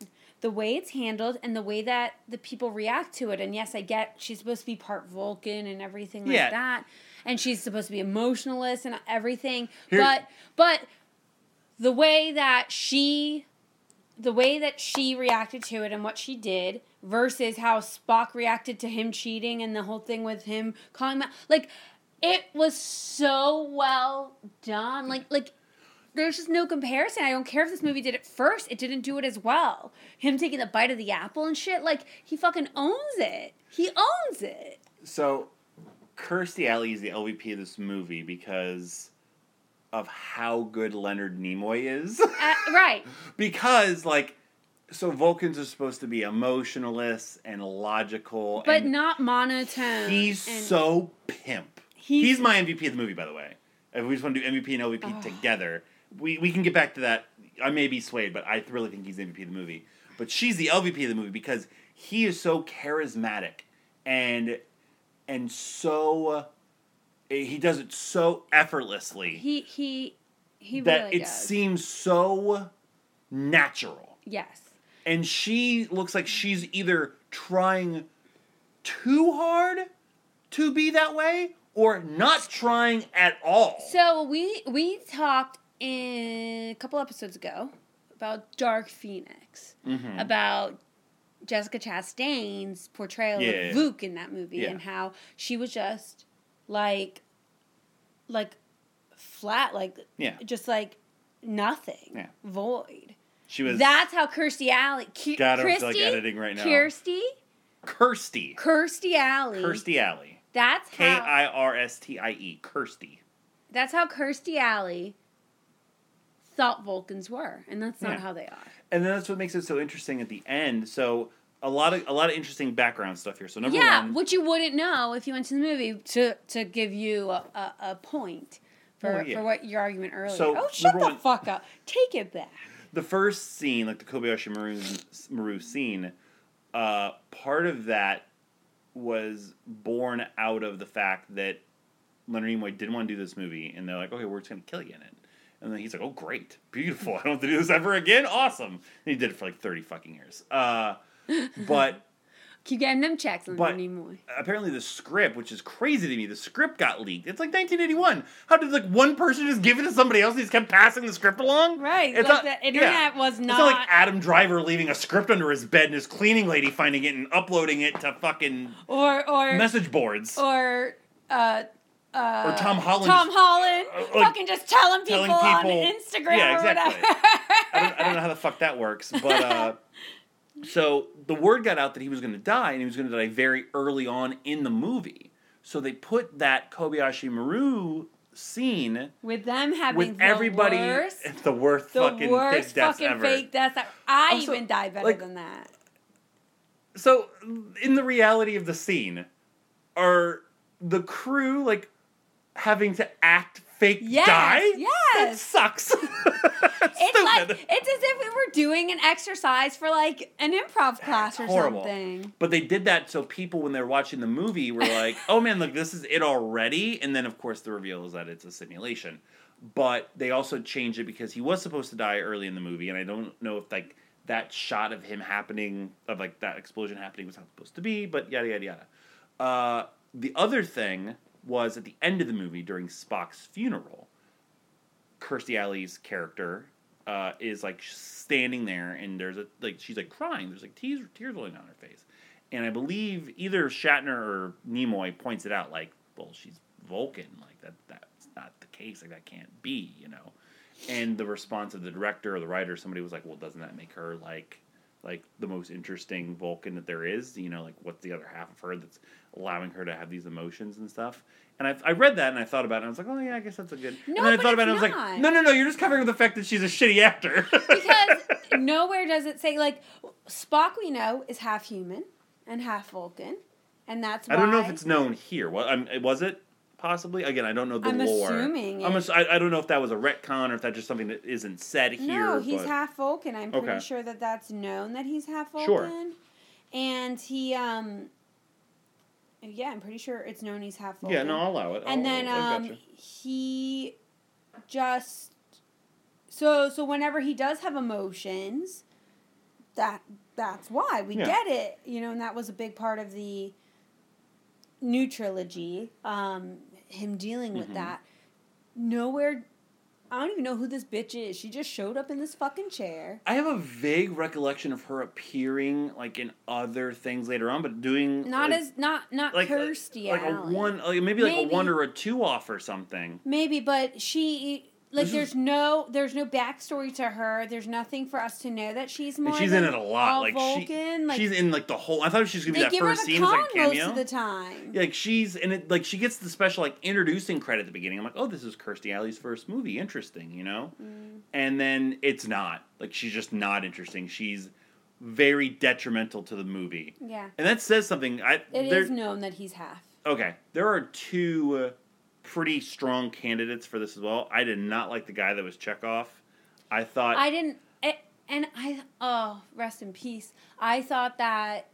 The way it's handled and the way that the people react to it. And yes, I get she's supposed to be part Vulcan and everything like Yeah. that. And she's supposed to be emotionalist and everything. Here- but but the way that she the way that she reacted to it and what she did versus how Spock reacted to him cheating and the whole thing with him calling him out. Like it was so well done. Like like there's just no comparison. I don't care if this movie did it first. It didn't do it as well. Him taking the bite of the apple and shit. Like he fucking owns it. He owns it. So, Kirstie Alley is the LVP of this movie because of how good Leonard Nimoy is. Uh, right. because, like, so Vulcans are supposed to be emotionless and logical, But and not monotone. he's and so pimp. He's- He's, my MVP of the movie, by the way. If we just want to do MVP and LVP together, we, we can get back to that. I may be swayed, but I really think he's the MVP of the movie. But she's the LVP of the movie because he is so charismatic and and so eh, he does it so effortlessly he he he that really it does. seems so natural. yes. And she looks like she's either trying too hard to be that way or not trying at all. So we we talked in a couple episodes ago about Dark Phoenix, Mm-hmm. about Jessica Chastain's portrayal Yeah. of Vuk in that movie Yeah. and how she was just like like flat like Yeah. just like nothing Yeah. void She was that's how Kirstie Alley Ki- God, Kirstie, feel like editing right now. Kirstie Kirsty. Kirstie Alley Kirsty Alley. that's K how I R S T I E. Kirsty. that's how Kirstie Alley thought Vulcans were and that's not Yeah. how they are And then that's what makes it so interesting at the end. So a lot of a lot of interesting background stuff here. So number one yeah, one, which you wouldn't know if you went to the movie to to give you a, a, a point for, Oh, yeah. for what your argument earlier. So, oh, shut the one- fuck up. Take it back. the first scene, like the Kobayashi Maru, Maru scene, uh, part of that was born out of the fact that Leonard Nimoy didn't want to do this movie, and they're like, okay, we're just gonna kill you in it. And then he's like, oh great, beautiful, I don't have to do this ever again, awesome. And he did it for like thirty fucking years. Uh, but Keep getting them checks on But- apparently the script, which is crazy to me, the script got leaked. It's like 1981. How did like one person just give it to somebody else? and Just kept passing the script along. Right, It's like not- the internet yeah. was not. It's not like Adam Driver leaving a script under his bed and his cleaning lady finding it and uploading it to fucking Or or message boards. or uh uh, Or Tom Holland Tom Holland, uh, like, fucking just telling people, telling on Instagram Yeah, or exactly. whatever. I don't, I don't know how the fuck that works, but uh, so the word got out that he was going to die, and he was going to die very early on in the movie. So they put that Kobayashi Maru scene With them having with the everybody. worst, It's the worst the fucking worst fake deaths fucking ever. fake deaths. That, I Also, even die better like- than that. So, in the reality of the scene, are the crew like having to act fake Yes, die? That sucks. It's like it's as if we were doing an exercise for like an improv class or horrible. something. But they did that so people, when they're watching the movie, were like, "Oh man, look, this is it already." And then, of course, the reveal is that it's a simulation. But they also changed it because he was supposed to die early in the movie, and I don't know if like that shot of him happening, of like that explosion happening, was not supposed to be. But yada yada yada. Uh, the other thing was at the end of the movie during Spock's funeral. Kirstie Alley's character uh, is like standing there, and there's a like she's like crying. There's like tears tears rolling down her face, and I believe either Shatner or Nimoy points it out like, well, she's Vulcan, like that that's not the case, like that can't be, you know. And the response of the director or the writer, somebody was like, well, doesn't that make her like like the most interesting Vulcan that there is? You know, like what's the other half of her that's allowing her to have these emotions and stuff? And I, I read that and I thought about it and I was like, oh yeah, I guess that's a good. No, and then I thought about it and I was like, no, no, no, you're just covering up the fact that she's a shitty actor. Because nowhere does it say like Spock we know is half human and half Vulcan, and that's why I don't know if it's known here. What um, was it? Possibly. Again, I don't know the I'm lore. assuming I'm it- ass- I, I don't know if that was a retcon or if that's just something that isn't said here. No, he's but- half Vulcan. I'm pretty sure that that's known that he's half Vulcan. Sure. And he, um, yeah, I'm pretty sure it's known he's half Vulcan. Yeah, no, I'll allow it. and I'll- then I um, he just so so whenever he does have emotions, that that's why we Yeah. get it, you know, and that was a big part of the new trilogy. Um, him dealing with Mhm. that. Nowhere. I don't even know who this bitch is. She just showed up in this fucking chair. I have a vague recollection of her appearing like in other things later on, but doing Not like, as not not like Kirstie like a one, like maybe like Maybe. a one or a two off or something. Maybe, but she like This there's is- no there's no backstory to her. There's nothing for us to know that she's more. She's in it a lot. Like Vulcan. she, like she's in like the whole. I thought she was gonna be that first scene con like a cameo. most of the time. Yeah, like she's and it like she gets the special like introducing credit at the beginning. I'm like, oh, this is Kirstie Alley's first movie. Interesting, you know. Mm. And then it's not like she's just not interesting. She's very detrimental to the movie, Yeah, and that says something. I it there, is known that he's half. okay. There are two uh, pretty strong candidates for this as well. I did not like the guy that was Chekov. I thought I didn't, and I oh rest in peace. I thought that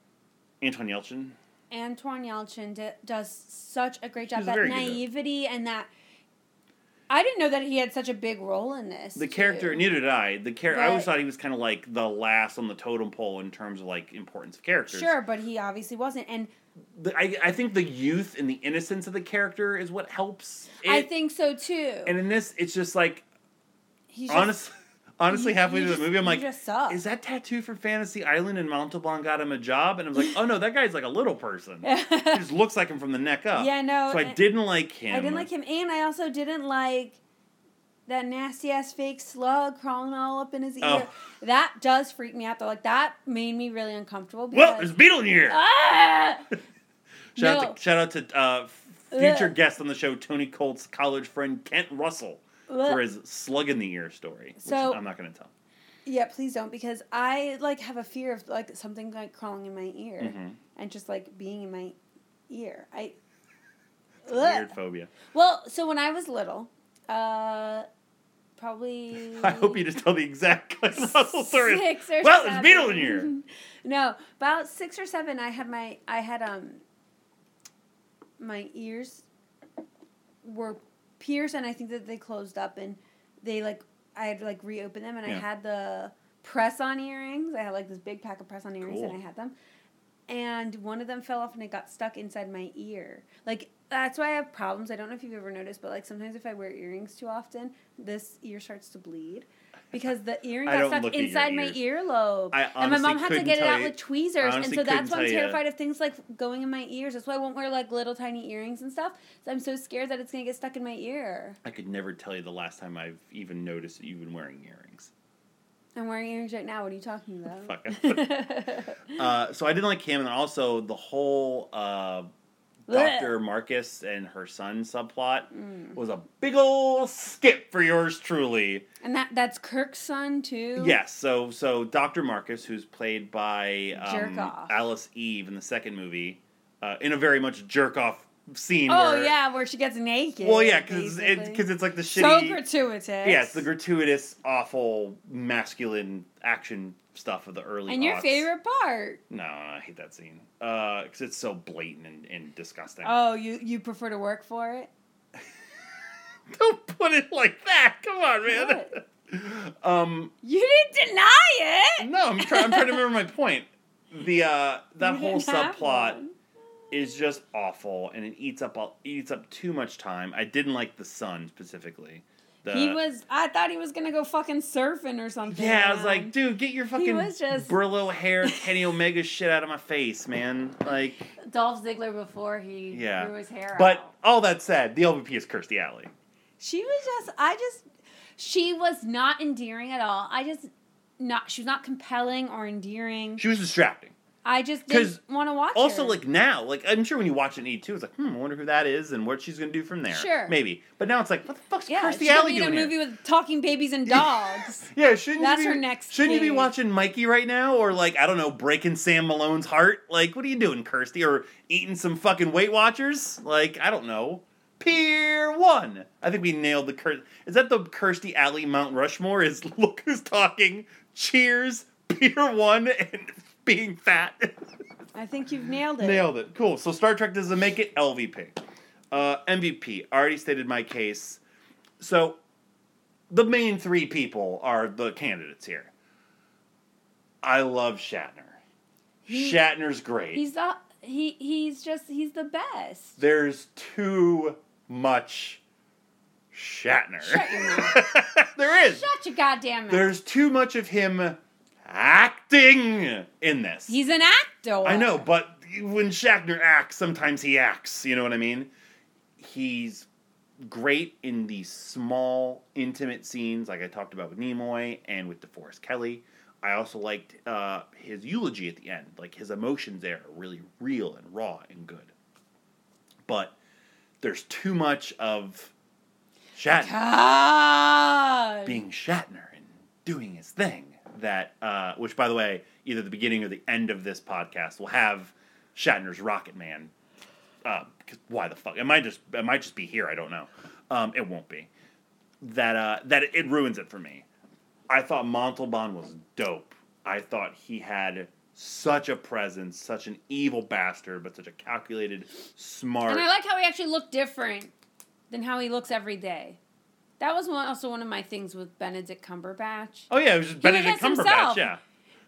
Anton Yelchin. Antoine Yelchin d- does such a great job. That naivety and that. I didn't know that he had such a big role in this. The character, too. neither did I. The char- I always thought he was kind of like the last on the totem pole in terms of like importance of characters. Sure, but he obviously wasn't, and the, I, I think the youth and the innocence of the character is what helps. It. I think so too. and in this, it's just like he's just, Honestly, You- halfway through the movie, I'm like, is that tattoo from Fantasy Island and Montalban got him a job? And I was like, oh no, that guy's like a little person. he just looks like him from the neck up. Yeah, no, So I didn't like him. I didn't like him, and I also didn't like that nasty ass fake slug crawling all up in his ear. Oh. That does freak me out though. Like that made me really uncomfortable. Well, because- there's Beetle in here. ah! shout no. out to shout out to uh, future Ugh. guest on the show, Tony Colt's college friend Kent Russell, Ugh. for his slug in the ear story. Which So- I'm not going to tell. Yeah, please don't because I like have a fear of like something like crawling in my ear Mhm. and just like being in my ear. I It's a Ugh. weird phobia. well, so when I was little, uh, probably I hope you just tell the exact Kent story. Six or well, seven. Beetle in here. no, about six or seven. I had my I had um my ears were pierced, and I think that they closed up, and they like I had to like reopen them, and I had the press on earrings. I had like this big pack of press on earrings, and I had them. And one of them fell off and it got stuck inside my ear. Like that's why I have problems. I don't know if you've ever noticed, but like sometimes if I wear earrings too often, this ear starts to bleed because the earring got stuck look at your inside my earlobe. And my mom had to get it out you- with tweezers, and so that's why I'm tell you. terrified of things like going in my ears. That's why I won't wear like little tiny earrings and stuff. So I'm so scared that it's gonna get stuck in my ear. I could never tell you the last time I've even noticed that you've been wearing earrings. I'm wearing earrings right now. What are you talking about? Fucking. Uh, so I didn't like him, and also the whole uh, Doctor Marcus and her son subplot Mm. was a big ol' skip for yours truly. and that that's Kirk's son too. Yes, so so Doctor Marcus, who's played by um. Alice Eve in the second movie, uh, in a very much jerk off scene. Oh where, yeah, where she gets naked. Well, yeah, because because it's like the shitty, so gratuitous. yeah, it's the gratuitous, awful, masculine action stuff of the early. And your aughts. favorite part? No, I hate that scene. Uh, because it's so blatant and, and disgusting. Oh, you you prefer to work for it? Don't put it like that. Come on, man. Um, You didn't deny it. no, I'm trying. I'm trying to remember my point. The uh, that whole subplot is just awful, and it eats up all, eats up too much time. I didn't like the son specifically. The, he was. I thought he was gonna go fucking surfing or something. Yeah, I was like, dude, get your fucking just- Brillo hair, Kenny Omega shit out of my face, man. Like, Dolph Ziggler before he Yeah. grew his hair but out. all that said, the LVP is Kirstie Alley. She was just. I just. She was not endearing at all. I just. Not. She was not compelling or endearing. She was distracting. I just didn't want to watch it. Also, her. like now, like I'm sure when you watch it in E2, it's like, hmm, I wonder who that is and what she's gonna do from there. Sure. maybe. But now it's like, what the fuck's yeah, Kirstie Alley be in a movie here? with talking babies and dogs. Yeah, shouldn't That's you be, her next Shouldn't you be watching Mikey right now, or like I don't know, breaking Sam Malone's heart? Like, what are you doing, Kirstie? Or eating some fucking Weight Watchers? Like, I don't know. Pier one. I think we nailed the. Is that the Kirstie Alley Mount Rushmore? Is look who's talking. Cheers. Pier one and being fat. I think you've nailed it. Nailed it. Cool. So Star Trek doesn't make it LVP. Uh, MVP. I Already stated my case. So the main three people are the candidates here. I love Shatner. He- Shatner's great. He's the he he's just he's the best. There's too much Shatner. Shut your mouth. there is. Shut your goddamn mouth. There's too much of him acting in this. He's an actor. I know, but when Shatner acts, sometimes he acts. You know what I mean? He's great in these small, intimate scenes, like I talked about with Nimoy and with DeForest Kelley. I also liked uh, his eulogy at the end. Like his emotions there are really real and raw and good. But there's too much of Shatner God. being Shatner and doing his thing. That, uh, which by the way, either the beginning or the end of this podcast will have Shatner's Rocket Man. Uh, why the fuck? It might just it might just be here. I don't know. Um, it won't be. That uh, that it ruins it for me. I thought Montalban was dope. I thought he had such a presence, such an evil bastard, but such a calculated, smart. And I like how he actually looked different than how he looks every day. That was one, also one of my things with Benedict Cumberbatch. oh yeah, it was just Benedict Cumberbatch. himself. Yeah,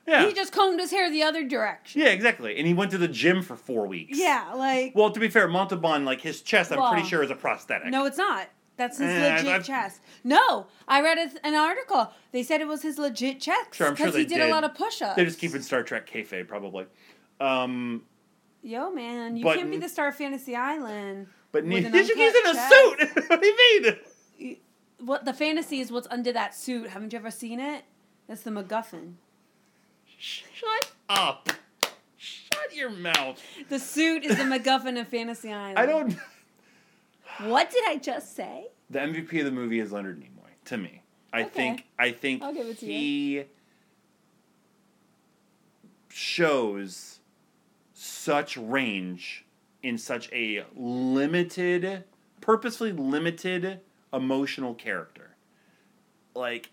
yeah. He just combed his hair the other direction. Yeah, exactly. And he went to the gym for four weeks. Yeah, like Well, to be fair, Montalban, like his chest, I'm pretty sure is a prosthetic. no, it's not. That's his Eh, legit I've- chest. No, I read a, an article. They said it was his legit chest Sure, I'm sure because they he did, did. a lot of push-ups. They're just keeping Star Trek kayfabe, probably. Um, Yo, man, you But- can't be the star of Fantasy Island. but Ni- an Nishiki's in a uncut suit. what do you mean? What the fantasy is? What's under that suit? Haven't you ever seen it? That's the MacGuffin. Shut up. Shut your mouth. The suit is the MacGuffin of Fantasy Island. I don't. What did I just say? The MVP of the movie is Leonard Nimoy to me. I Okay. think I think I'll give it to you. he shows such range in such a limited, purposefully limited emotional character. Like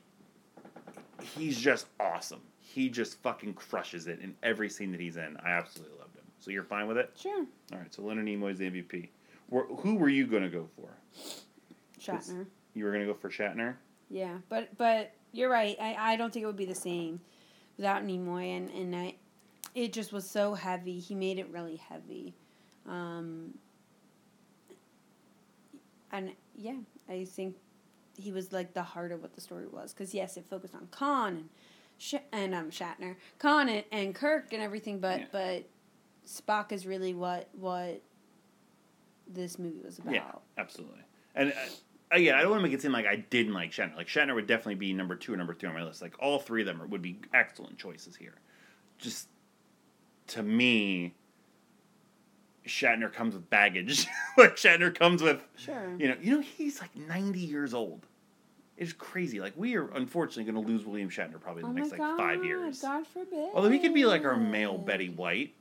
he's just awesome. He just fucking crushes it in every scene that he's in. I absolutely loved him. So you're fine with it? Sure. All right. So Leonard Nimoy is the MVP. Wh- Who were you gonna go for? Shatner. You were gonna go for Shatner. Yeah, but but you're right. I, I don't think it would be the same without Nimoy, and and I, it just was so heavy. He made it really heavy, um, and yeah, I think he was like the heart of what the story was. Because yes, it focused on Khan and Sh- and um Shatner, Khan and, and Kirk and everything, but Yeah. but Spock is really what what this movie was about. Yeah, absolutely. And uh, again, I don't want to make it seem like I didn't like Shatner. Like Shatner would definitely be number two or number three on my list. Like all three of them are, would be excellent choices here. Just to me, Shatner comes with baggage. like Shatner comes with, Sure. you know, you know he's like ninety years old. It's crazy. Like we are unfortunately going to lose William Shatner probably in Oh the my next like God! five years. God forbid. Although he could be like our male Betty White.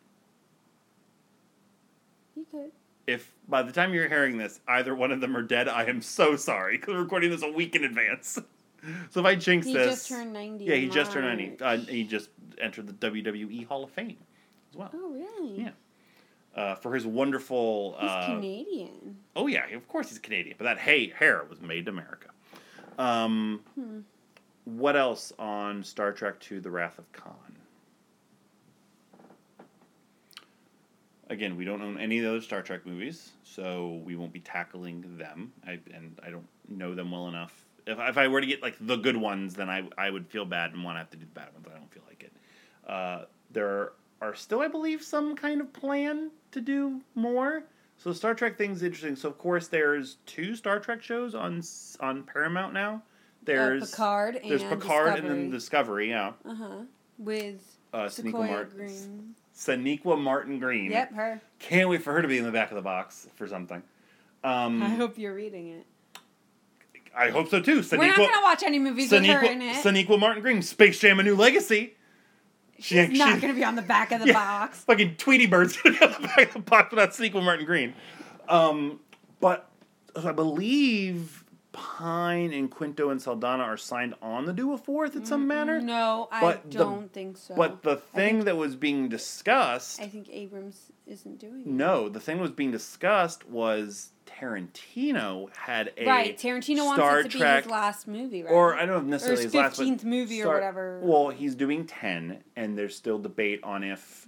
He could. if by the time you're hearing this, either one of them are dead, I am so sorry because we're recording this a week in advance. so if I jinx He this, he just turned 90 Yeah, he just turned ninety. Uh, he just entered the WWE Hall of Fame as well Oh, really? Yeah. Uh, for his wonderful. He's Uh, Canadian. oh yeah, of course he's Canadian, but that hay hair was made in America. Um, Hmm. What else on Star Trek II: The Wrath of Khan? Again, we don't own any of the other Star Trek movies, so we won't be tackling them. I, and I don't know them well enough. If, if I were to get like the good ones, then I, I would feel bad and want to have to do the bad ones. I don't feel like it. Uh, there are still, I believe, some kind of plan to do more. So Star Trek thing's interesting. So of course, there's two Star Trek shows on on Paramount now. There's uh, Picard and there's Picard and then Discovery. Discovery. Yeah, Uh huh. With uh, Sonequa Sequoia Martin. Green. Sonequa Martin Green. Yep, her. Can't wait for her to be in the back of the box for something. Um, I hope you're reading it. I hope so too. Sonequa, We're not gonna watch any movies with her in it. Sonequa Martin Green, Space Jam: A New Legacy. She- She's not she- gonna be on the back of the Yeah, box. Fucking Tweety Bird's gonna be on the back of the box without Sonequa Martin Green. Um, but I believe Pine and Quinto and Saldana are signed on to do a fourth in some manner. No, I But don't think so. But the thing that was being discussed, I think Abrams isn't doing it. no, the thing that was being discussed was Tarantino had a Right, Tarantino Star wants it to Trek, be his last movie, right? or I don't know if necessarily Or his his last, 15th movie or whatever. Well, he's doing ten, and there's still debate on if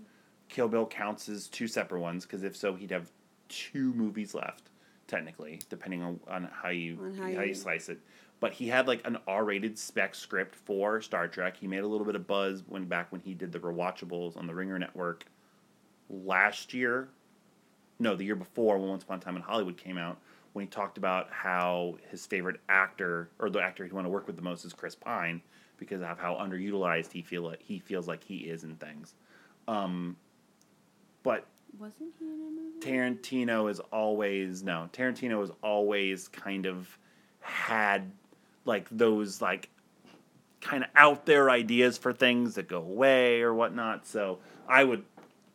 Kill Bill counts as two separate ones, because if so, he'd have two movies left, technically, depending on, on how you On how how, you, you- slice it. But he had like an R-rated spec script for Star Trek. He made a little bit of buzz when back when he did the rewatchables on the Ringer Network last year. No, the year before, when Once Upon a Time in Hollywood came out, when he talked about how his favorite actor or the actor he'd want to work with the most is Chris Pine because of how underutilized he feel like he feels like he is in things. Um, but Wasn't he in a movie? Tarantino is always no. Tarantino is always kind of had like those like kind of out there ideas for things that go away or whatnot. So I would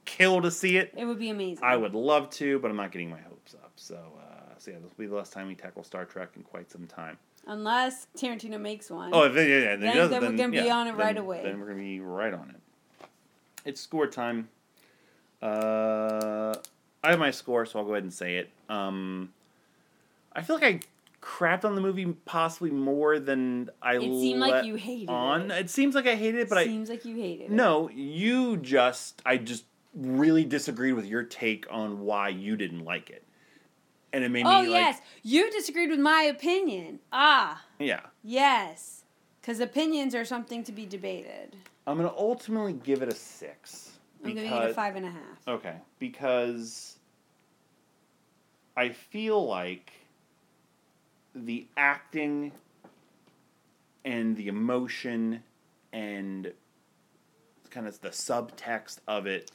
kill to see it. It would be amazing. I would love to, but I'm not getting my hopes up. So uh, so yeah, this will be the last time we tackle Star Trek in quite some time. Unless Tarantino makes one. Oh, if yeah, yeah, it Then- then we're gonna be yeah, on it then- right away. Then we're gonna be right on it. It's score time. Uh, I have my score, so I'll go ahead and say it. Um, I feel like I crapped on the movie possibly more than I. It seemed like you hated on. it. It seems like I hated it, but I Seems like you hated it. no. You just I just really disagreed with your take on why you didn't like it, and it made Oh me like yes, you disagreed with my opinion. Ah, yeah. yes, because opinions are something to be debated. I'm gonna ultimately give it a six. I'm giving it a five and a half. Okay, because I feel like the acting and the emotion and kind of the subtext of it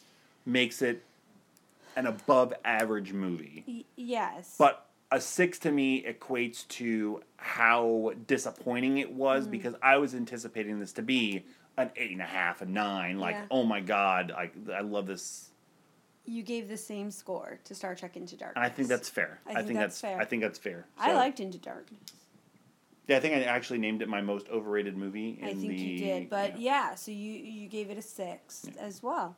makes it an above average movie. Y- yes, But a six to me equates to how disappointing it was Mm. because I was anticipating this to be an eight and a half, a nine. Like, Yeah. oh my god, I I love this, you gave the same score to Star Trek Into Darkness. I think that's fair. I think that's fair. I think that's fair. I liked Into Darkness. Yeah, I think I actually named it my most overrated movie. In I think the, you did, but yeah. yeah. so you you gave it a six as well,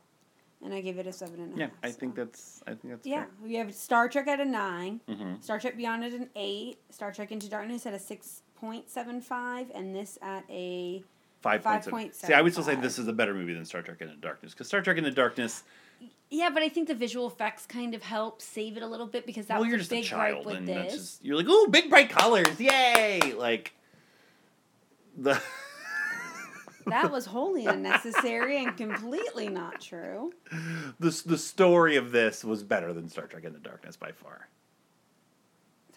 and I gave it a seven and a half. Yeah, I think that's I think that's Yeah, fair. we have Star Trek at a 9 Mhm. Star Trek Beyond at an eight, Star Trek Into Darkness at a six point seven five, and this at a Five point seven. See, I would still say this is a better movie than Star Trek Into Darkness because Star Trek Into Darkness. yeah. But I think the visual effects kind of help save it a little bit because that well, was you're a just a big child, with and this. that's just you're like, ooh, big bright colors, yay! Like the. That was wholly unnecessary and completely not true. the the story of this was better than Star Trek Into Darkness by far,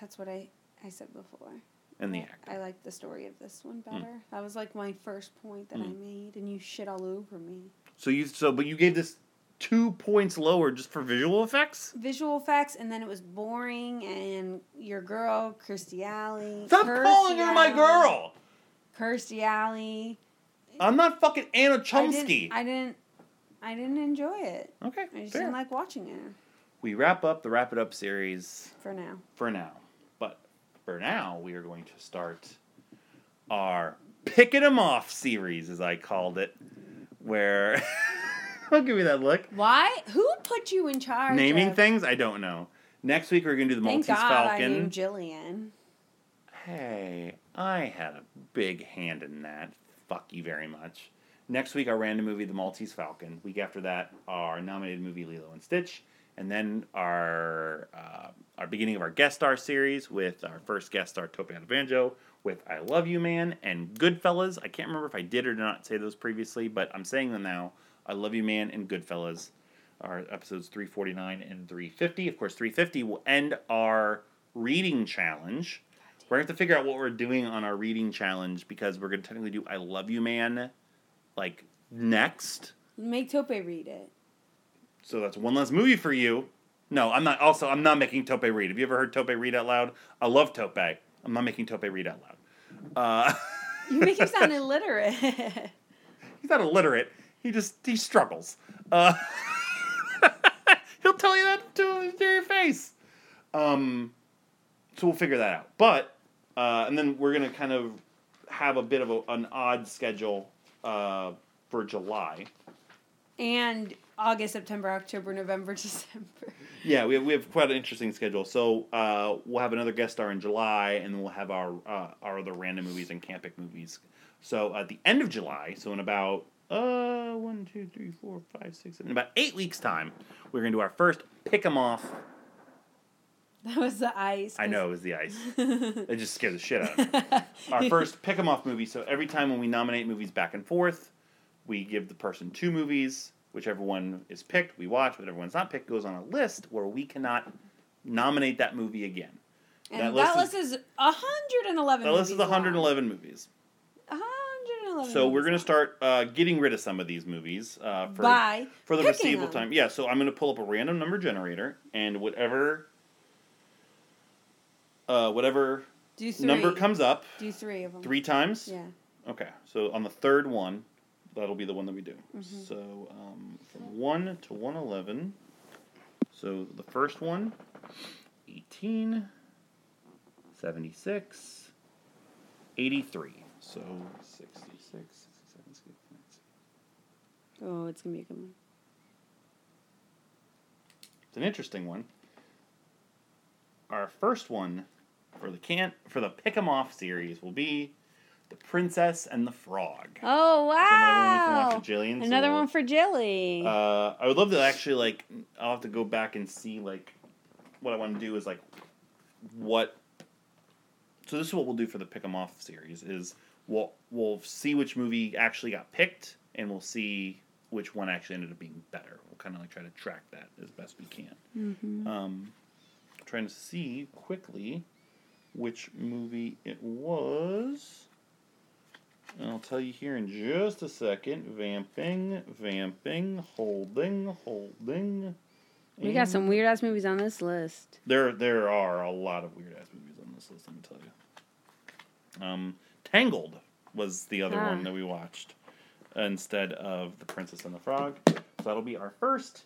That's what I I said before. And the I- I like the story of this one better. That was like my first point that I Mm. made, and you shit all over me. So you so but you gave this two points lower just for visual effects. Visual effects, and then it was boring, and your girl, Kirstie Alley. Stop Kirstie calling her my girl. Kirstie Alley. I'm not fucking Anna I didn't, I didn't. I didn't enjoy it. okay, I just fair. didn't like watching it we wrap up the Wrap It Up series for now. for now. For now, we are going to start our Picking 'em Off series, as I called it, where. I'll give you that look. Why? Who put you in charge? Naming of, things? I don't know. Next week, we're going to do the Thank Maltese God I Falcon. named Jillian. Hey, I had a big hand in that. Fuck you very much. Next week, our random movie, The Maltese Falcon. Week after that, our nominated movie, Lilo and Stitch. And then our uh, our beginning of our guest star series with our first guest star, Tope Banjo, with I Love You Man and Goodfellas. I can't remember if I did or did not say those previously, but I'm saying them now. I Love You Man and Goodfellas are episodes 349 and 350. Of course, 350 will end our reading challenge. We're gonna have to figure out what we're doing on our reading challenge because we're gonna technically do I Love You Man like next. Make Tope read it. So that's one less movie for you. No, I'm not also I'm not making Tope read. Have you ever heard Tope read out loud? I love Tope. I'm not making Tope read out loud. Uh, You make him sound illiterate. he's not illiterate. He just he struggles. Uh, he'll tell you that to, to your face. Um, so we'll figure that out. But uh, and then we're gonna kind of have a bit of a, an odd schedule uh, for July. and August, September, October, November, December. Yeah, we have, we have quite an interesting schedule. So uh, we'll have another guest star in July, and then we'll have our uh, our other random movies and campic movies. So at the end of July, so in about uh one, two, three, four, five, six, seven, in about eight weeks time, we're gonna do our first pick 'em off. That was the ice. I know it was the ice. it just scared the shit out of me. Our first pick 'em off movie. So every time when we nominate movies back and forth, we give the person two movies. Whichever one is picked, we watch. Whichever one's not picked goes on a list where we cannot nominate that movie again. And that that, list is 111 That list is movies 111 movies. long. 111 So we're going to start uh, getting rid of some of these movies uh, for By for the foreseeable time. Yeah. So I'm going to pull up a random number generator and whatever uh, whatever Do three. number comes up Do three of them. three times. Yeah. Okay. So on the third one, that'll be the one that we do. Mm-hmm. So um, from one to 111. So the first one, 18, 76, 83. So 66, 67, 68, Oh, it's gonna be a good one. It's an interesting one. Our first one for the can't for the pick 'em off series will be the Princess and the Frog. Oh So another one wow! Jillian, Another we'll- one for Jilly. Uh, I would love to actually like. I'll have to go back and see like what I want to do is like what. So this is what we'll do for the pick 'em off series is we'll we'll see which movie actually got picked and we'll see which one actually ended up being better. We'll kind of like try to track that as best we can. Um, trying to see quickly which movie it was. And I'll tell you here in just a second. Vamping, vamping, holding, holding. We got some weird ass movies on this list. There, there are a lot of weird ass movies on this list. Let me tell you. Um, Tangled was the other Ah. one that we watched instead of The Princess and the Frog. So that'll be our first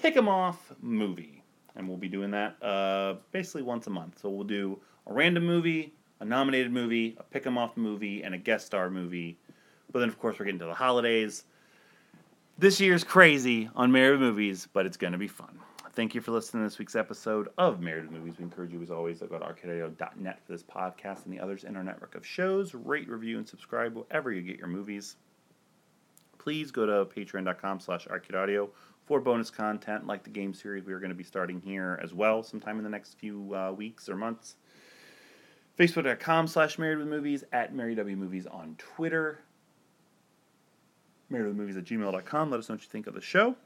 pick 'em off movie, and we'll be doing that uh, basically once a month. So we'll do a random movie, a nominated movie, a pick 'em off movie, and a guest star movie. But then, of course, we're getting to the holidays. This year's crazy on Married Movies, but it's going to be fun. Thank you for listening to this week's episode of Married Movies. We encourage you, as always, to go to arcadeaudio.net for this podcast and the others in our network of shows. Rate, review, and subscribe wherever you get your movies. Please go to patreon.com slash arcadeaudio for bonus content like the game series we are going to be starting here as well sometime in the next few uh, weeks or months. Facebook.com slash married with movies, at Married W Movies on Twitter, marriedwithmovies at gmail.com. Let us know what you think of the show.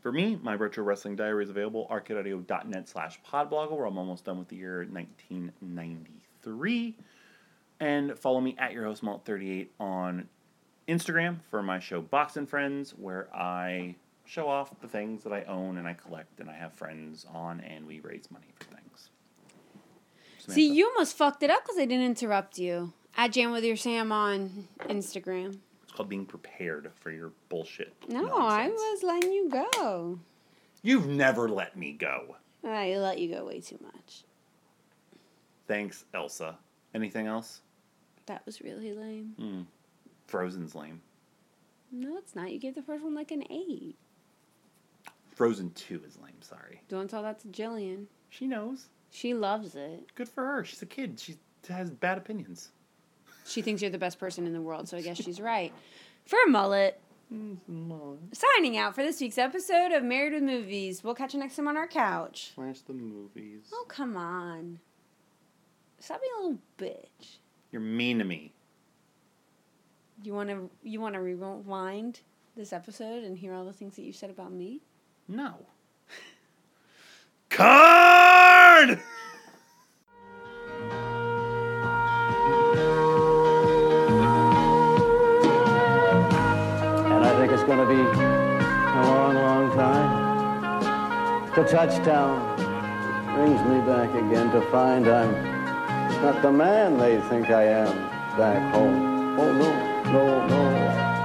For me, my retro wrestling diary is available, arcadeaudio.net slash podblogger, where I'm almost done with the year 1993. And follow me at your host, Malt38, on Instagram for my show Box and Friends, where I show off the things that I own and I collect and I have friends on, and we raise money for things. See, you almost fucked it up because I didn't interrupt you. At Jam with your Sam on Instagram. It's called being prepared for your bullshit. No, I was letting you go. You've never let me go. I let you go way too much. Thanks, Elsa. Anything else? That was really lame. Hmm. Frozen's lame. No, it's not. You gave the first one like an eight. Frozen 2 is lame, sorry. Don't tell that to Jillian. She knows. She loves it. Good for her. She's a kid. She has bad opinions. She thinks you're the best person in the world, so I guess she's right. For a mullet, mm, mullet. signing out for this week's episode of Married with Movies. We'll catch you next time on our couch. Slash the movies. Oh, come on. Stop being a little bitch. You're mean to me. You want to you want to rewind this episode and hear all the things that you said about me? No. Card! And I think it's going to be a long, long time. To touchdown brings me back again to find I'm not the man they think I am back home. Oh, no, no, no.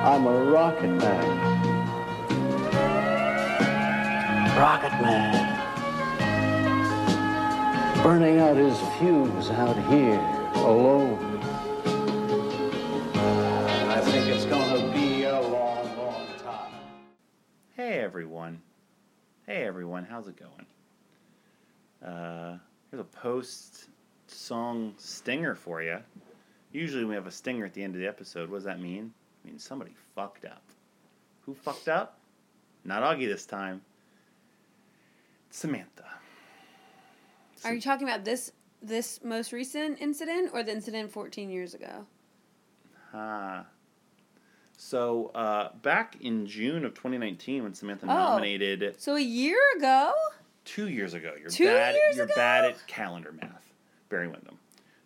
I'm a rocket man. Rocket man. Burning out his fuse out here alone. I think it's gonna be a long, long time. Hey everyone. Hey everyone, how's it going? Uh, here's a post song stinger for you. Usually we have a stinger at the end of the episode. What does that mean? I mean, somebody fucked up. Who fucked up? Not Augie this time. Samantha. Are you talking about this this most recent incident or the incident 14 years ago? Ah. So uh, back in June of 2019, when Samantha Oh. nominated So a year ago? two years ago. You're Two bad. years you're ago? bad at calendar math. Barry Windham.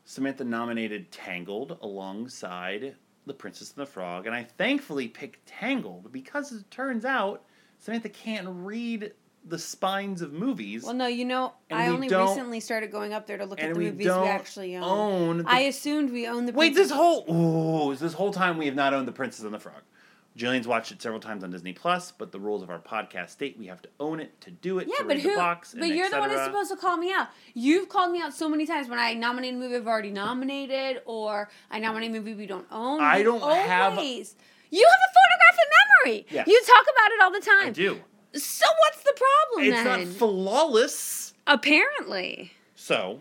Samantha nominated Tangled alongside The Princess and the Frog, and I thankfully picked Tangled because it turns out Samantha can't read the spines of movies. Well, no, you know, And I only recently started going up there to look at the we movies we actually own. own the- I assumed we owned the. Wait, Princess- this whole ooh, this whole time we have not owned The Princess and the Frog. Jillian's watched it several times on Disney Plus, but the rules of our podcast state we have to own it to do it. Yeah, but who? But you're the one who's supposed to call me out. You've called me out so many times when I nominate a movie I've already nominated, or I nominate a movie we don't own. I don't have- always- You have a photographic memory. Yes. You talk about it all the time. I do. So what's the problem It's then? not flawless. Apparently. So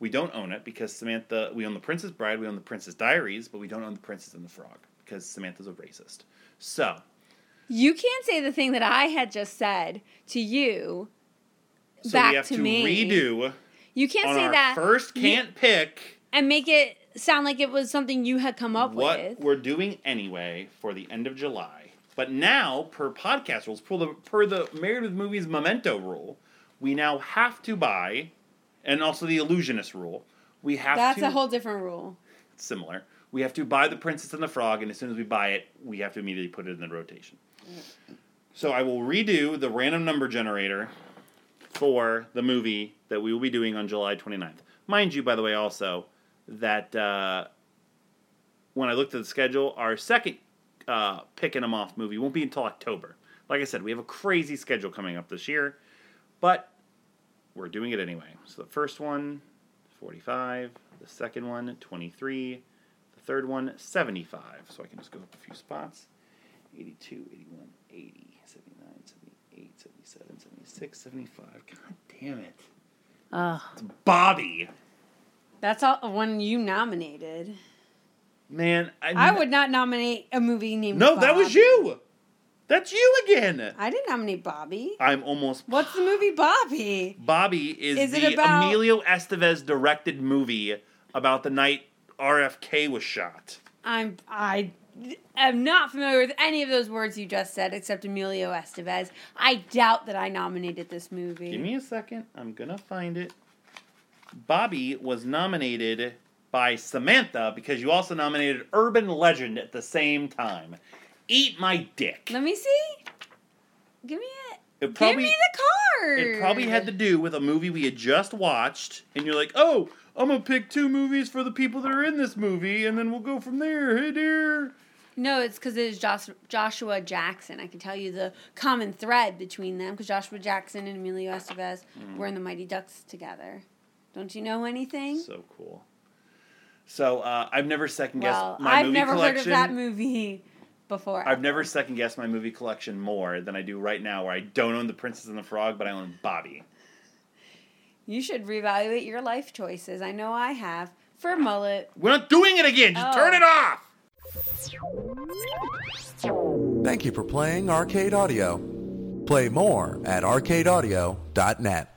we don't own it because Samantha. We own The Princess Bride. We own The Princess Diaries, but we don't own The Princess and the Frog because Samantha's a racist. So You can't say the thing that I had just said to you so back we have to, to me. redo You can't say our that. first can't pick and make it sound like it was something you had come up what with. What we're doing anyway for the end of July. But now, per podcast rules, per the per the Married with Movies memento rule, we now have to buy, and also the illusionist rule. We have That's to a whole different rule. similar. We have to buy the Princess and the Frog, and as soon as we buy it, we have to immediately put it in the rotation. So I will redo the random number generator for the movie that we will be doing on July 29th. Mind you, by the way, also that uh, when I looked at the schedule, our second uh, picking them off movie won't be until October. Like I said, we have a crazy schedule coming up this year, but we're doing it anyway. So the first one, 45. The second one, 23. The third one, 75. So I can just go up a few spots. 82, 81, 80, 79, 78, 77, 76, 75. God damn it. Ugh. It's Bobby. That's all one you nominated. Man, I, I would not nominate a movie named No, that was you. That's you again. I didn't nominate Bobby. I'm almost. What's the movie Bobby? Bobby is, Is the about- Emilio Estevez directed movie about the night RFK was shot. I'm I am not familiar with any of those words you just said except Emilio Estevez. I doubt that I nominated this movie. Give me a second. I'm gonna find it. Bobby was nominated by Samantha because you also nominated Urban Legend at the same time. Eat my dick. Let me see. Give me it. It probably Give me the card. it probably had to do with a movie we had just watched, and you're like, "Oh, I'm gonna pick two movies for the people that are in this movie, and then we'll go from there." Hey, dear. No, it's because it's Josh, Joshua Jackson. I can tell you the common thread between them because Joshua Jackson and Emilio Estevez Mm. were in the Mighty Ducks together. Don't you know anything? So cool. So uh, I've never second guessed well, my I've movie never collection. heard of that movie before. I've never second guessed my movie collection more than I do right now, where I don't own The Princess and the Frog, but I own Bobby. You should reevaluate your life choices. I know I have. For Mullet, We're not doing it again. Just Oh. turn it off. Thank you for playing Arcade Audio. Play more at arcadeaudio.net.